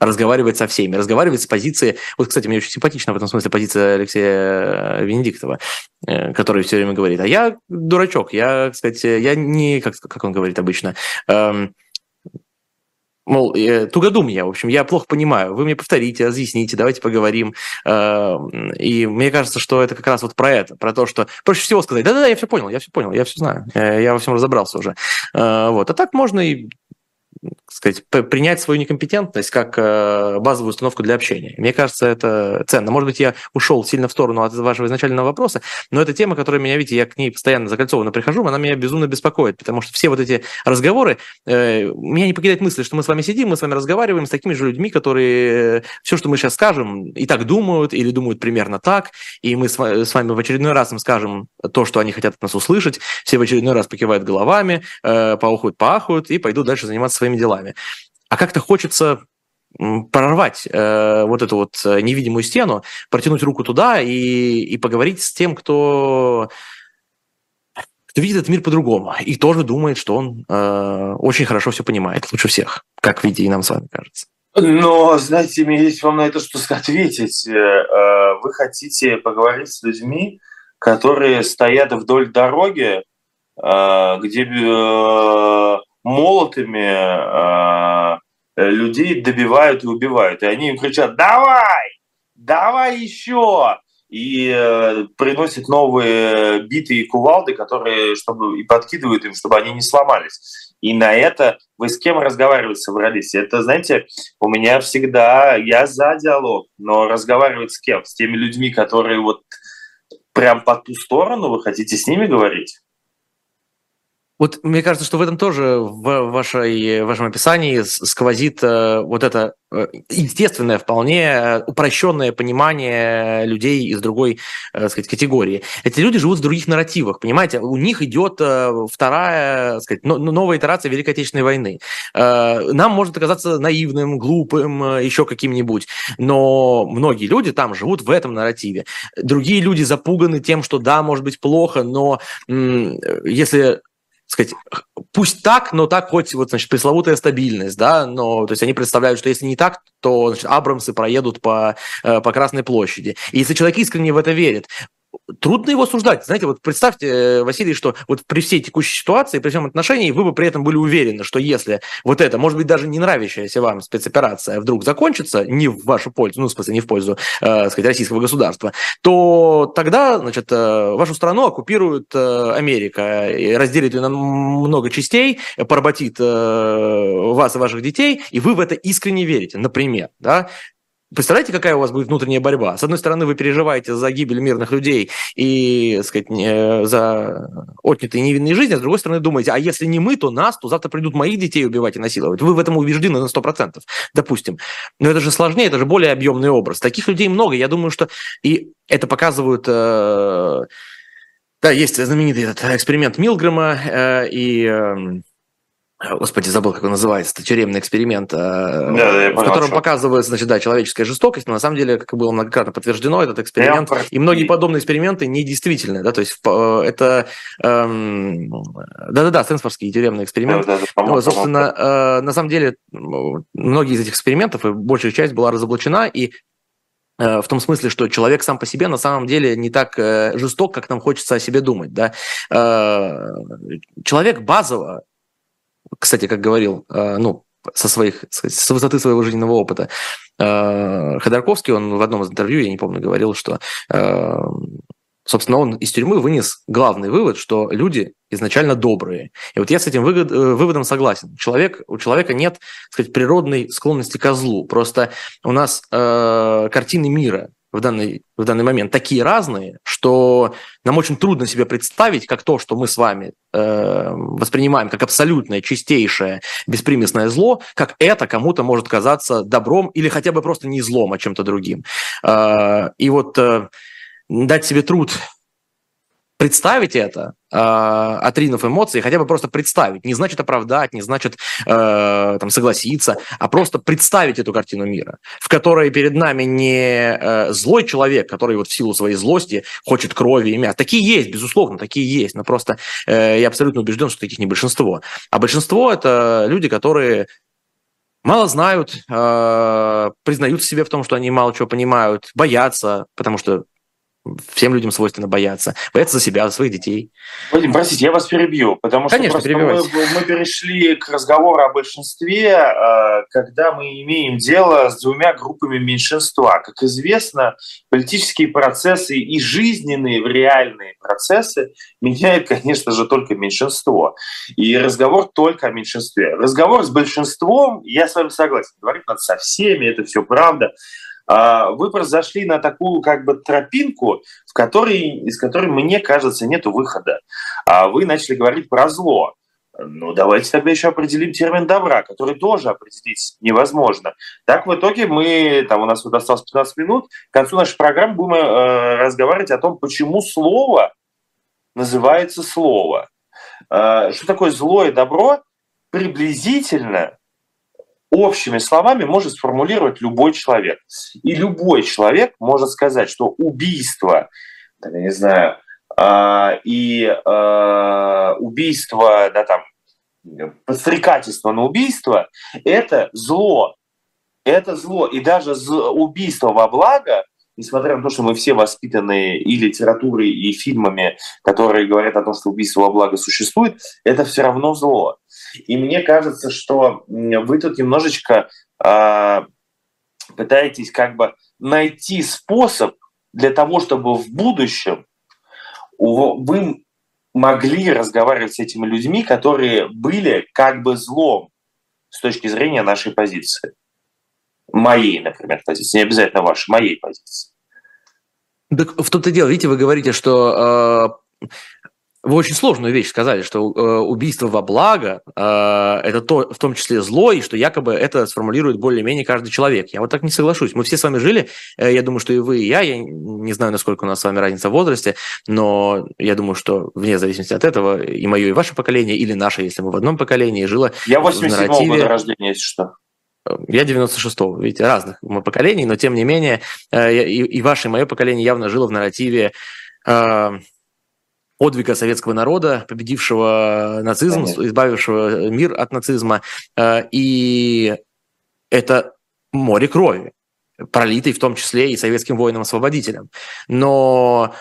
[SPEAKER 2] разговаривать со всеми, разговаривать с позиции... Вот, кстати, мне очень симпатична в этом смысле позиция Алексея Венедиктова, э, который все время говорит, а я дурачок, я, кстати, я не, как, как он говорит обычно, эм, мол, э, тугодум я, в общем, я плохо понимаю, вы мне повторите, разъясните, давайте поговорим. Э, и мне кажется, что это как раз вот про это, про то, что проще всего сказать, да-да-да, я все понял, я все понял, я все знаю, э, я во всем разобрался уже. Э, вот. А так можно и сказать, принять свою некомпетентность как э, базовую установку для общения. Мне кажется, это ценно. Может быть, я ушел сильно в сторону от вашего изначального вопроса, но это тема, которая меня, видите, я к ней постоянно закольцованно прихожу, она меня безумно беспокоит, потому что все вот эти разговоры, э, меня не покидает мысль, что мы с вами сидим, мы с вами разговариваем с такими же людьми, которые э, все, что мы сейчас скажем, и так думают, или думают примерно так, и мы с вами в очередной раз им скажем то, что они хотят от нас услышать, все в очередной раз покивают головами, поухают, поахают и пойдут дальше заниматься своими делами. А как-то хочется прорвать э, вот эту вот э, невидимую стену, протянуть руку туда и, и поговорить с тем, кто, кто видит этот мир по-другому и тоже думает, что он э, очень хорошо все понимает, лучше всех, как видите и нам с вами кажется.
[SPEAKER 1] Но, знаете, мне есть вам на это что ответить. Э, э, вы хотите поговорить с людьми, которые стоят вдоль дороги, где молотами людей добивают и убивают. И они им кричат «Давай! Давай еще!» и э, приносит новые биты и кувалды, которые чтобы и подкидывают им, чтобы они не сломались. И на это вы с кем разговаривать собрались? Это, знаете, у меня всегда, я за диалог, но разговаривать с кем? С теми людьми, которые вот прям по ту сторону, вы хотите с ними говорить?
[SPEAKER 2] Вот мне кажется, что в этом тоже в, вашей, в вашем описании сквозит э, вот это э, естественное, вполне упрощенное понимание людей из другой э, сказать, категории. Эти люди живут в других нарративах, понимаете? У них идет вторая, сказать, новая итерация Великой Отечественной войны. Нам может оказаться наивным, глупым, еще каким-нибудь, но многие люди там живут в этом нарративе. Другие люди запуганы тем, что да, может быть плохо, но если сказать, пусть так, но так хоть вот, значит, пресловутая стабильность, да, но, то есть они представляют, что если не так, то, значит, Абрамсы проедут по, э, по Красной площади. И если человек искренне в это верит, трудно его осуждать. Знаете, вот представьте, э, Василий, что вот при всей текущей ситуации, при всем отношении, вы бы при этом были уверены, что если вот это, может быть, даже не нравящаяся вам спецоперация вдруг закончится не в вашу пользу, ну, в смысле, не в пользу, э, сказать, российского государства, то тогда, значит, э, вашу страну оккупирует э, Америка, и разделит ее на много частей, поработит э, вас и ваших детей, и вы в это искренне верите, например, да, Представляете, какая у вас будет внутренняя борьба? С одной стороны, вы переживаете за гибель мирных людей и, так сказать, за отнятые невинные жизни, а с другой стороны, думаете, а если не мы, то нас, то завтра придут моих детей убивать и насиловать. Вы в этом убеждены на 100%, допустим. Но это же сложнее, это же более объемный образ. Таких людей много. Я думаю, что и это показывают... Э, да, есть знаменитый этот эксперимент Милгрэма э, и эм, Господи, забыл, как он называется, тюремный эксперимент, э, да, да, в котором показывается, значит, да, человеческая жестокость, но на самом деле, как было многократно подтверждено, этот эксперимент, и многие подобные эксперименты недействительны, да, то есть э, это, эм, да-да-да, Стэнфордский тюремный эксперимент, да, да, да, ну, собственно, э, на самом деле, многие из этих экспериментов, и большая часть была разоблачена, и в том смысле, что человек сам по себе на самом деле не так жесток, как нам хочется о себе думать. Да? Человек базово кстати, как говорил, э, ну, со своих, с высоты своего жизненного опыта. Э, Ходорковский, он в одном из интервью, я не помню, говорил, что, э, собственно, он из тюрьмы вынес главный вывод, что люди изначально добрые. И вот я с этим выводом согласен. Человек, у человека нет, так сказать, природной склонности к злу. Просто у нас картины мира в данный, в данный момент такие разные, что нам очень трудно себе представить, как то, что мы с вами э, воспринимаем как абсолютное, чистейшее, беспримесное зло, как это кому-то может казаться добром или хотя бы просто не злом, а чем-то другим. Э, и вот э, дать себе труд представить это, э, отринув эмоции, хотя бы просто представить. Не значит оправдать, не значит э, там, согласиться, а просто представить эту картину мира, в которой перед нами не э, злой человек, который вот в силу своей злости хочет крови и мяса. Такие есть, безусловно, такие есть, но просто э, я абсолютно убежден, что таких не большинство. А большинство – это люди, которые мало знают, э, признаются себе в том, что они мало чего понимают, боятся, потому что Всем людям свойственно бояться. Бояться за себя, за своих детей.
[SPEAKER 1] Вадим, простите, я вас перебью, потому что
[SPEAKER 2] Конечно,
[SPEAKER 1] мы, мы перешли к разговору о большинстве, э, когда мы имеем дело с двумя группами меньшинства. Как известно, политические процессы и жизненные, реальные процессы меняют, конечно же, только меньшинство. И разговор только о меньшинстве. Разговор с большинством, я с вами согласен, говорить надо со всеми, это все правда. А, вы просто на такую как бы тропинку, в которой, из которой, мне кажется, нет выхода. А вы начали говорить про зло. Ну, давайте тогда еще определим термин добра, который тоже определить невозможно. Так, в итоге мы, там у нас вот осталось 15 минут, к концу нашей программы будем э, разговаривать о том, почему слово называется слово. Э, что такое зло и добро? Приблизительно общими словами может сформулировать любой человек. И любой человек может сказать, что убийство, я не знаю, а, и а, убийство, да, там, подстрекательство на убийство – это зло. Это зло. И даже убийство во благо несмотря на то, что мы все воспитаны и литературой, и фильмами, которые говорят о том, что убийство во благо существует, это все равно зло. И мне кажется, что вы тут немножечко э, пытаетесь как бы найти способ для того, чтобы в будущем вы могли разговаривать с этими людьми, которые были как бы злом с точки зрения нашей позиции. Моей, например, позиции, не обязательно вашей, моей позиции.
[SPEAKER 2] Так в том-то дело, видите, вы говорите, что э, вы очень сложную вещь сказали, что э, убийство во благо э, это то, в том числе зло, и что якобы это сформулирует более-менее каждый человек. Я вот так не соглашусь. Мы все с вами жили, э, я думаю, что и вы, и я, я не знаю, насколько у нас с вами разница в возрасте, но я думаю, что вне зависимости от этого и мое, и ваше поколение, или наше, если мы в одном поколении, жило
[SPEAKER 1] Я 87-го года рождения, если что.
[SPEAKER 2] Я 96-го, видите, разных мы поколений, но тем не менее э, и, и ваше, и мое поколение явно жило в нарративе э, подвига советского народа, победившего нацизм, Конечно. избавившего мир от нацизма. Э, и это море крови, пролитой в том числе и советским воинам-освободителям. Но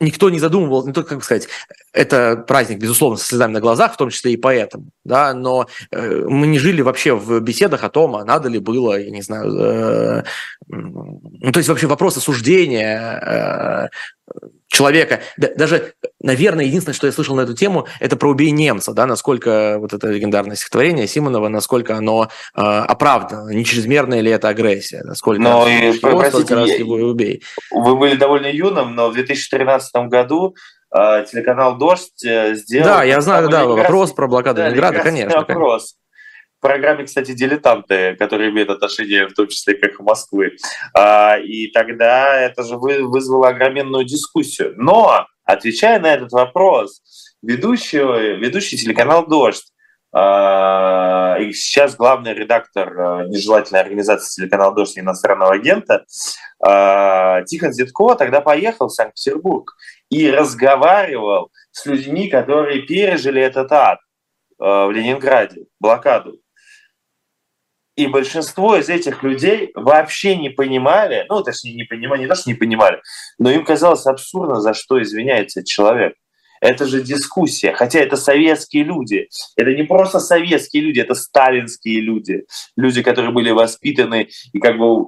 [SPEAKER 2] никто не задумывал, не только, как сказать, это праздник, безусловно, со слезами на глазах, в том числе и поэтому, да, но э, мы не жили вообще в беседах о том, а надо ли было, я не знаю, э, ну, то есть вообще вопрос осуждения э, человека. Даже, наверное, единственное, что я слышал на эту тему, это про «Убей немца», да, насколько вот это легендарное стихотворение Симонова, насколько оно э, оправдано, не чрезмерная ли это агрессия, насколько
[SPEAKER 1] но, его, простите, раз его и убей. Вы были довольно юным, но в 2013 году э, телеканал «Дождь» э, сделал...
[SPEAKER 2] Да, я знаю, да, вопрос про блокаду да, Ленинграда, конечно.
[SPEAKER 1] Вопрос. Конечно программе, кстати, дилетанты, которые имеют отношение в том числе как в Москвы. А, и тогда это же вызвало огроменную дискуссию. Но, отвечая на этот вопрос, ведущий, ведущий телеканал «Дождь», а, и сейчас главный редактор а, нежелательной организации телеканала «Дождь» иностранного агента Тихон Зиткова тогда поехал в Санкт-Петербург и разговаривал с людьми, которые пережили этот ад в Ленинграде, блокаду. И большинство из этих людей вообще не понимали, ну, точнее, не понимали, не то, что не понимали, но им казалось абсурдно, за что извиняется человек. Это же дискуссия, хотя это советские люди. Это не просто советские люди, это сталинские люди. Люди, которые были воспитаны и как бы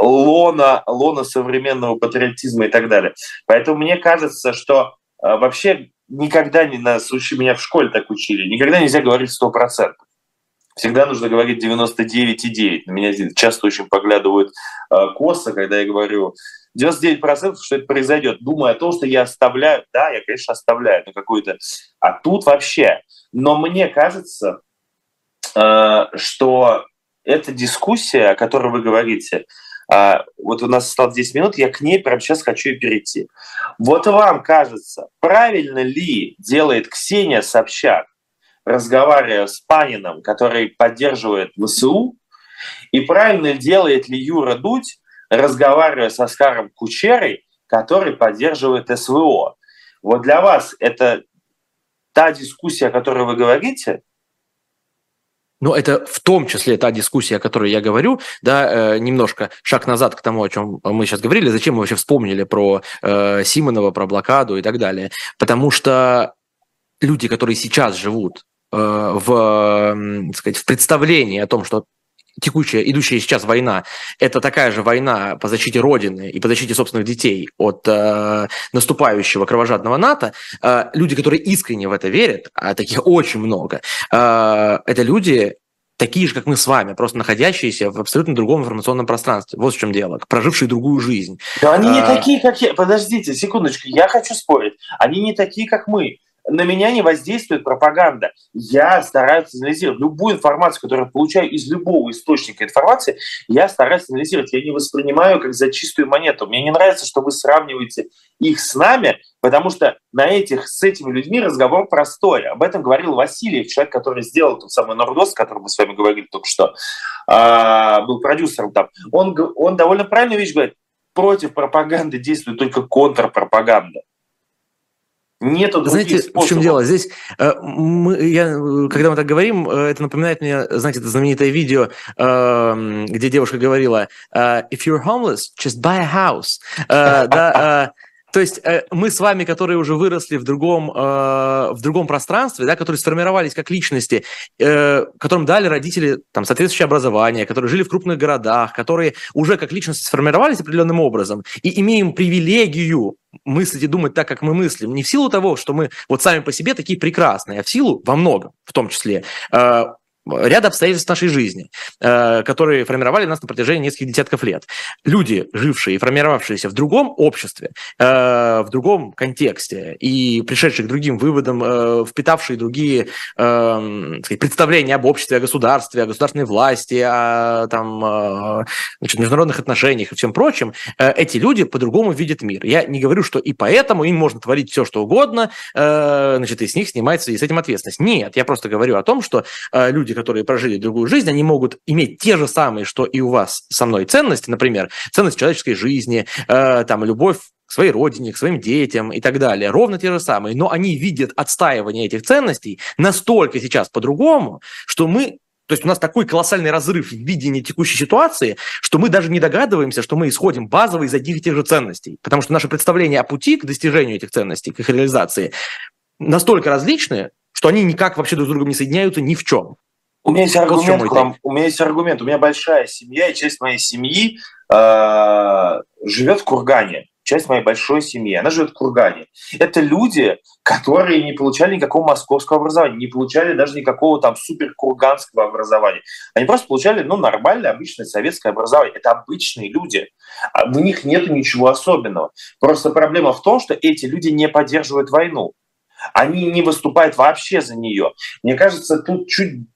[SPEAKER 1] лона, лона современного патриотизма и так далее. Поэтому мне кажется, что э, вообще никогда не нас учили, меня в школе так учили, никогда нельзя говорить сто процентов всегда нужно говорить 99,9. На меня часто очень поглядывают э, косо, когда я говорю 99%, что это произойдет, думая о том, что я оставляю. Да, я, конечно, оставляю, но какой-то... А тут вообще. Но мне кажется, э, что эта дискуссия, о которой вы говорите, э, вот у нас осталось 10 минут, я к ней прямо сейчас хочу и перейти. Вот вам кажется, правильно ли делает Ксения Собчак, разговаривая с Панином, который поддерживает ВСУ, и правильно делает ли Юра Дудь, разговаривая с Оскаром Кучерой, который поддерживает СВО. Вот для вас это та дискуссия, о которой вы говорите,
[SPEAKER 2] ну, это в том числе та дискуссия, о которой я говорю, да, э, немножко шаг назад к тому, о чем мы сейчас говорили, зачем мы вообще вспомнили про э, Симонова, про блокаду и так далее. Потому что люди, которые сейчас живут в, так сказать, в представлении о том, что текущая, идущая сейчас война, это такая же война по защите Родины и по защите собственных детей от э, наступающего кровожадного НАТО, э, люди, которые искренне в это верят, а таких очень много, э, это люди, такие же, как мы с вами, просто находящиеся в абсолютно другом информационном пространстве. Вот в чем дело, прожившие другую жизнь.
[SPEAKER 1] Но они не а... такие, как я. Подождите, секундочку, я хочу спорить. Они не такие, как мы. На меня не воздействует пропаганда. Я стараюсь анализировать любую информацию, которую я получаю из любого источника информации, я стараюсь анализировать. Я не воспринимаю как за чистую монету. Мне не нравится, что вы сравниваете их с нами, потому что на этих, с этими людьми разговор простой. Об этом говорил Васильев, человек, который сделал тот самый Нордост, о котором мы с вами говорили только что, а, был продюсером там. Он, он довольно правильную вещь говорит. Против пропаганды действует только контрпропаганда.
[SPEAKER 2] Нету Знаете, способов. в чем дело? Здесь, э, мы, я, когда мы так говорим, э, это напоминает мне, знаете, это знаменитое видео, э, где девушка говорила, if you're homeless, just buy a house. Да, то есть э, мы с вами, которые уже выросли в другом, э, в другом пространстве, да, которые сформировались как личности, э, которым дали родители там, соответствующее образование, которые жили в крупных городах, которые уже как личности сформировались определенным образом и имеем привилегию мыслить и думать так, как мы мыслим, не в силу того, что мы вот сами по себе такие прекрасные, а в силу, во многом, в том числе, ряд обстоятельств нашей жизни, э, которые формировали нас на протяжении нескольких десятков лет. Люди, жившие и формировавшиеся в другом обществе, э, в другом контексте и пришедшие к другим выводам, э, впитавшие другие сказать, представления об обществе, о государстве, о государственной власти, о там, значит, международных отношениях и всем прочем, эти люди по-другому видят мир. Я не говорю, что и поэтому им можно творить все, что угодно, значит, и с них снимается и с этим ответственность. Нет, я просто говорю о том, что люди, которые прожили другую жизнь, они могут иметь те же самые, что и у вас со мной ценности, например, ценность человеческой жизни, э, там, любовь к своей родине, к своим детям и так далее. Ровно те же самые. Но они видят отстаивание этих ценностей настолько сейчас по-другому, что мы то есть у нас такой колоссальный разрыв в видении текущей ситуации, что мы даже не догадываемся, что мы исходим базово из одних и тех же ценностей. Потому что наше представление о пути к достижению этих ценностей, к их реализации, настолько различны, что они никак вообще друг с другом не соединяются ни в чем.
[SPEAKER 1] У меня есть аргумент вам. У меня есть аргумент. У меня большая семья, и часть моей семьи э, живет в Кургане. Часть моей большой семьи, она живет в Кургане. Это люди, которые не получали никакого московского образования, не получали даже никакого там супер курганского образования. Они просто получали, ну, нормальное, обычное советское образование. Это обычные люди. А в них нет ничего особенного. Просто проблема в том, что эти люди не поддерживают войну. Они не выступают вообще за нее. Мне кажется, тут чуть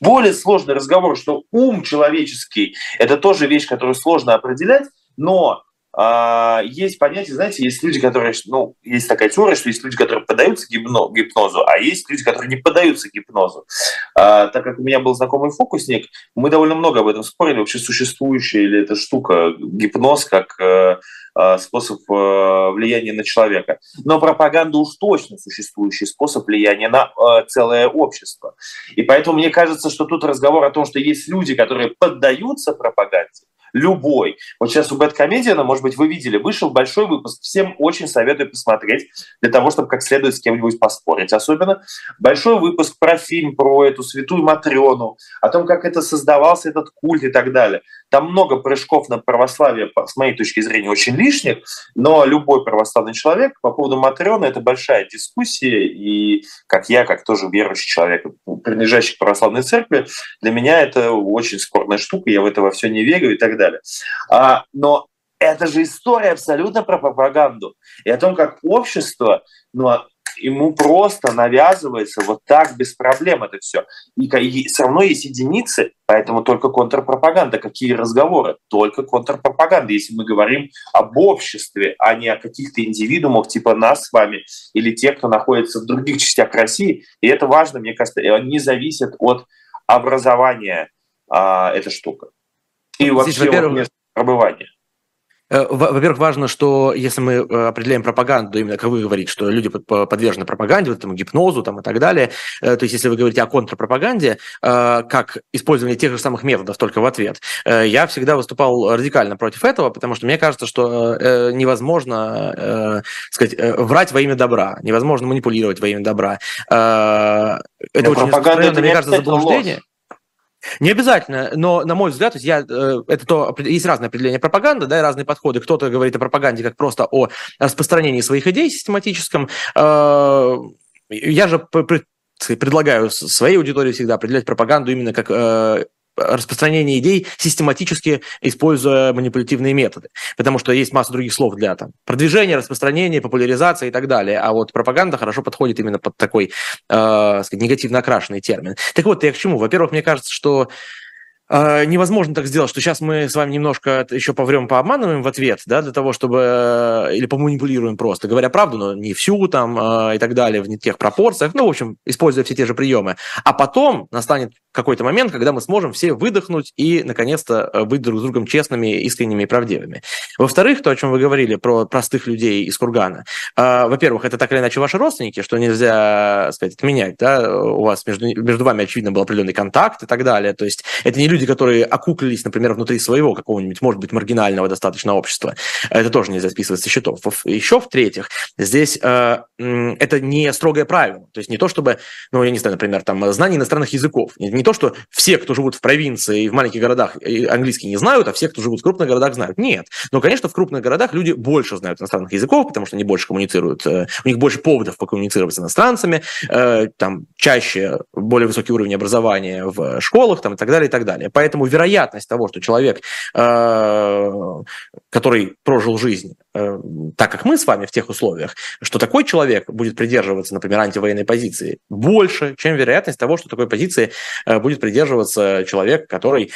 [SPEAKER 1] более сложный разговор, что ум человеческий – это тоже вещь, которую сложно определять, но а, есть понятие, знаете, есть люди, которые, ну, есть такая теория, что есть люди, которые поддаются гипно, гипнозу, а есть люди, которые не поддаются гипнозу. А, так как у меня был знакомый фокусник, мы довольно много об этом спорили, вообще существующая или эта штука, гипноз, как э, Э, способ э, влияния на человека. Но пропаганда уж точно существующий способ влияния на целое общество. И поэтому мне кажется, что тут разговор о том, что есть люди, которые поддаются пропаганде, любой. Вот сейчас у Бэткомедиана, может быть, вы видели, вышел большой выпуск. Всем очень советую посмотреть, для того, чтобы как следует с кем-нибудь поспорить. Особенно большой выпуск про фильм, про эту святую Матрёну, о том, как это создавался этот культ и так далее. Там много прыжков на православие, с моей точки зрения, очень лишних, но любой православный человек по поводу Матрёны – это большая дискуссия, и как я, как тоже верующий человек, принадлежащий к православной церкви, для меня это очень спорная штука, я в это во все не верю и так далее. А, но это же история абсолютно про пропаганду и о том, как общество, ну, ему просто навязывается вот так без проблем это все. И, и все равно есть единицы, поэтому только контрпропаганда. Какие разговоры? Только контрпропаганда. Если мы говорим об обществе, а не о каких-то индивидуумах типа нас с вами или тех, кто находится в других частях России. И это важно, мне кажется, не зависит от образования а, эта штука. И вообще Здесь, во-первых, место пребывания.
[SPEAKER 2] Э, во-первых, важно, что если мы э, определяем пропаганду, именно как вы говорите, что люди подвержены пропаганде, вот этому гипнозу там, и так далее, э, то есть если вы говорите о контрпропаганде, как использование тех же самых методов, только в ответ, я всегда выступал радикально против этого, потому что мне кажется, что невозможно сказать, врать во имя добра, невозможно манипулировать во имя добра. Это Но очень, пропаганда, мне кажется, заблуждение. Ложь. Не обязательно, но, на мой взгляд, то есть я, э, это то, есть разное определение пропаганды, да, и разные подходы. Кто-то говорит о пропаганде как просто о распространении своих идей систематическом. Э, я же предлагаю своей аудитории всегда определять пропаганду именно как э, распространение идей систематически используя манипулятивные методы. Потому что есть масса других слов для там, продвижения, распространения, популяризации и так далее. А вот пропаганда хорошо подходит именно под такой э, сказать, негативно окрашенный термин. Так вот, я к чему? Во-первых, мне кажется, что а, невозможно так сделать, что сейчас мы с вами немножко еще поврем, пообманываем в ответ, да, для того, чтобы... Э, или поманипулируем просто, говоря правду, но не всю там э, и так далее, в не тех пропорциях, ну, в общем, используя все те же приемы. А потом настанет какой-то момент, когда мы сможем все выдохнуть и, наконец-то, э, быть друг с другом честными, искренними и правдивыми. Во-вторых, то, о чем вы говорили, про простых людей из Кургана. Во-первых, это так или иначе ваши родственники, что нельзя, сказать, отменять, да, у вас между, между вами, очевидно, был определенный контакт и так далее. То есть это не люди, которые окуклились, например, внутри своего какого-нибудь, может быть, маргинального достаточно общества. Это тоже нельзя списывать со счетов. Еще в-третьих, здесь э, это не строгое правило. То есть не то, чтобы, ну, я не знаю, например, там, знание иностранных языков. Не, то, что все, кто живут в провинции и в маленьких городах, английский не знают, а все, кто живут в крупных городах, знают. Нет. Но, конечно, в крупных городах люди больше знают иностранных языков, потому что они больше коммуницируют, э, у них больше поводов покоммуницировать с иностранцами, э, там чаще более высокий уровень образования в школах там, и так далее, и так далее. Поэтому вероятность того, что человек, э, который прожил жизнь так, как мы с вами в тех условиях, что такой человек будет придерживаться, например, антивоенной позиции, больше, чем вероятность того, что такой позиции э, будет придерживаться человек, который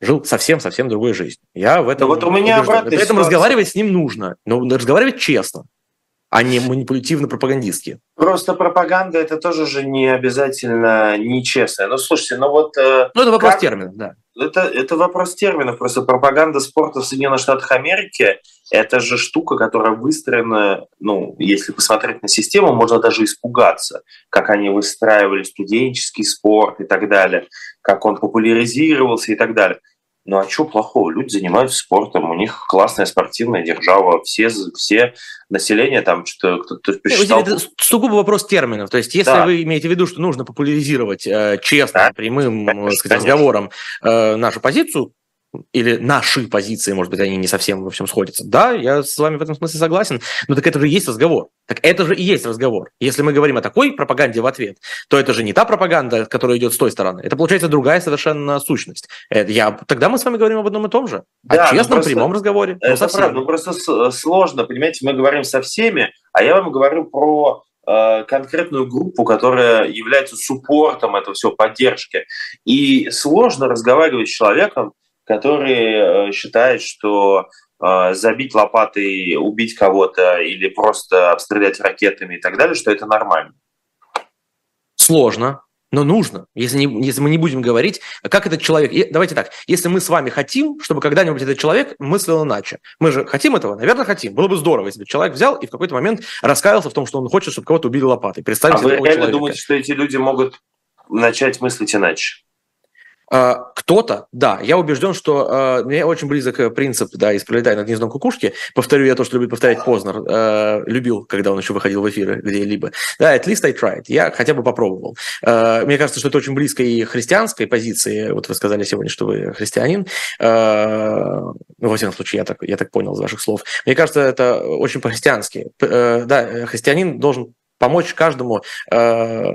[SPEAKER 2] жил совсем-совсем другой жизнью. Я в этом
[SPEAKER 1] вот у меня
[SPEAKER 2] Поэтому ситуация. разговаривать с ним нужно, но разговаривать честно а не манипулятивно-пропагандистские.
[SPEAKER 1] Просто пропаганда это тоже же не обязательно нечестная. Ну, слушайте, ну вот... Э,
[SPEAKER 2] ну, это вопрос как... терминов, да.
[SPEAKER 1] Это, это вопрос терминов. Просто пропаганда спорта в Соединенных Штатах Америки – это же штука, которая выстроена, ну, если посмотреть на систему, можно даже испугаться, как они выстраивали студенческий спорт и так далее, как он популяризировался и так далее. Ну а что плохого? Люди занимаются спортом, у них классная спортивная держава, все, все население там что-то кто-то
[SPEAKER 2] посчитал... Это сугубо вопрос терминов. То есть если да. вы имеете в виду, что нужно популяризировать э, честно, да. прямым конечно, сказать, разговором э, нашу позицию, или наши позиции, может быть, они не совсем во всем сходятся. Да, я с вами в этом смысле согласен, но так это же и есть разговор. Так это же и есть разговор. Если мы говорим о такой пропаганде в ответ, то это же не та пропаганда, которая идет с той стороны. Это получается другая совершенно сущность. Это я, тогда мы с вами говорим об одном и том же. Да, о честном, просто, прямом разговоре.
[SPEAKER 1] Это ну, правда, ну просто сложно, понимаете, мы говорим со всеми, а я вам говорю про э, конкретную группу, которая является суппортом этого всего, поддержки. И сложно разговаривать с человеком, который э, считает, что э, забить лопатой, убить кого-то или просто обстрелять ракетами и так далее, что это нормально.
[SPEAKER 2] Сложно, но нужно. Если, не, если мы не будем говорить, как этот человек... Давайте так, если мы с вами хотим, чтобы когда-нибудь этот человек мыслил иначе. Мы же хотим этого? Наверное, хотим. Было бы здорово, если бы человек взял и в какой-то момент раскаялся в том, что он хочет, чтобы кого-то убили лопатой.
[SPEAKER 1] Представьте а вы реально человека. думаете, что эти люди могут начать мыслить иначе?
[SPEAKER 2] А, кто-то, да, я убежден, что э, мне очень близок принцип, да, из «Пролетай над гнездом кукушки». Повторю я то, что любит повторять Познер. Э, любил, когда он еще выходил в эфиры где-либо. Да, at least I tried. Я хотя бы попробовал. Э, мне кажется, что это очень близко и христианской позиции. Вот вы сказали сегодня, что вы христианин. Э, ну, во всяком случае, я так, я так понял из ваших слов. Мне кажется, это очень по-христиански. Э, да, христианин должен помочь каждому э,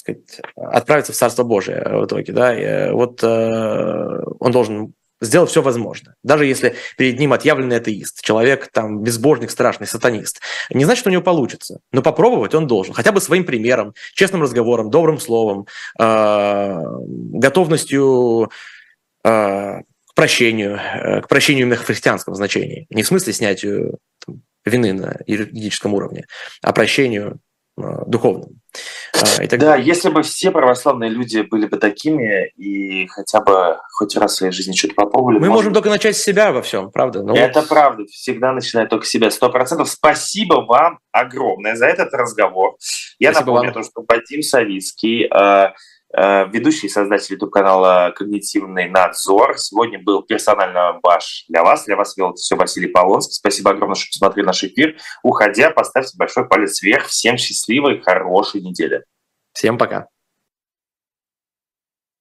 [SPEAKER 2] сказать, отправиться в Царство Божие в итоге. Да? И э, вот э, он должен сделать все возможное. Даже если перед ним отъявленный атеист, человек, там, безбожник, страшный, сатанист. Не значит, что у него получится. Но попробовать он должен. Хотя бы своим примером, честным разговором, добрым словом, э, готовностью э, к прощению, к прощению именно в христианском значении. Не в смысле снятию там, вины на юридическом уровне, а прощению э, духовному.
[SPEAKER 1] А, и так... Да, если бы все православные люди были бы такими и хотя бы хоть раз в своей жизни что-то попробовали.
[SPEAKER 2] Мы можем только начать с себя во всем, правда?
[SPEAKER 1] Ну... Это правда, всегда начинать только с себя, сто процентов. Спасибо вам огромное за этот разговор. Я Спасибо напомню, вам. что Вадим Савицкий, Э, ведущий и создатель YouTube-канала «Когнитивный надзор». Сегодня был персонально ваш для вас. Для вас вел все Василий Полонский. Спасибо огромное, что посмотрели наш эфир. Уходя, поставьте большой палец вверх. Всем счастливой, хорошей недели.
[SPEAKER 2] Всем пока.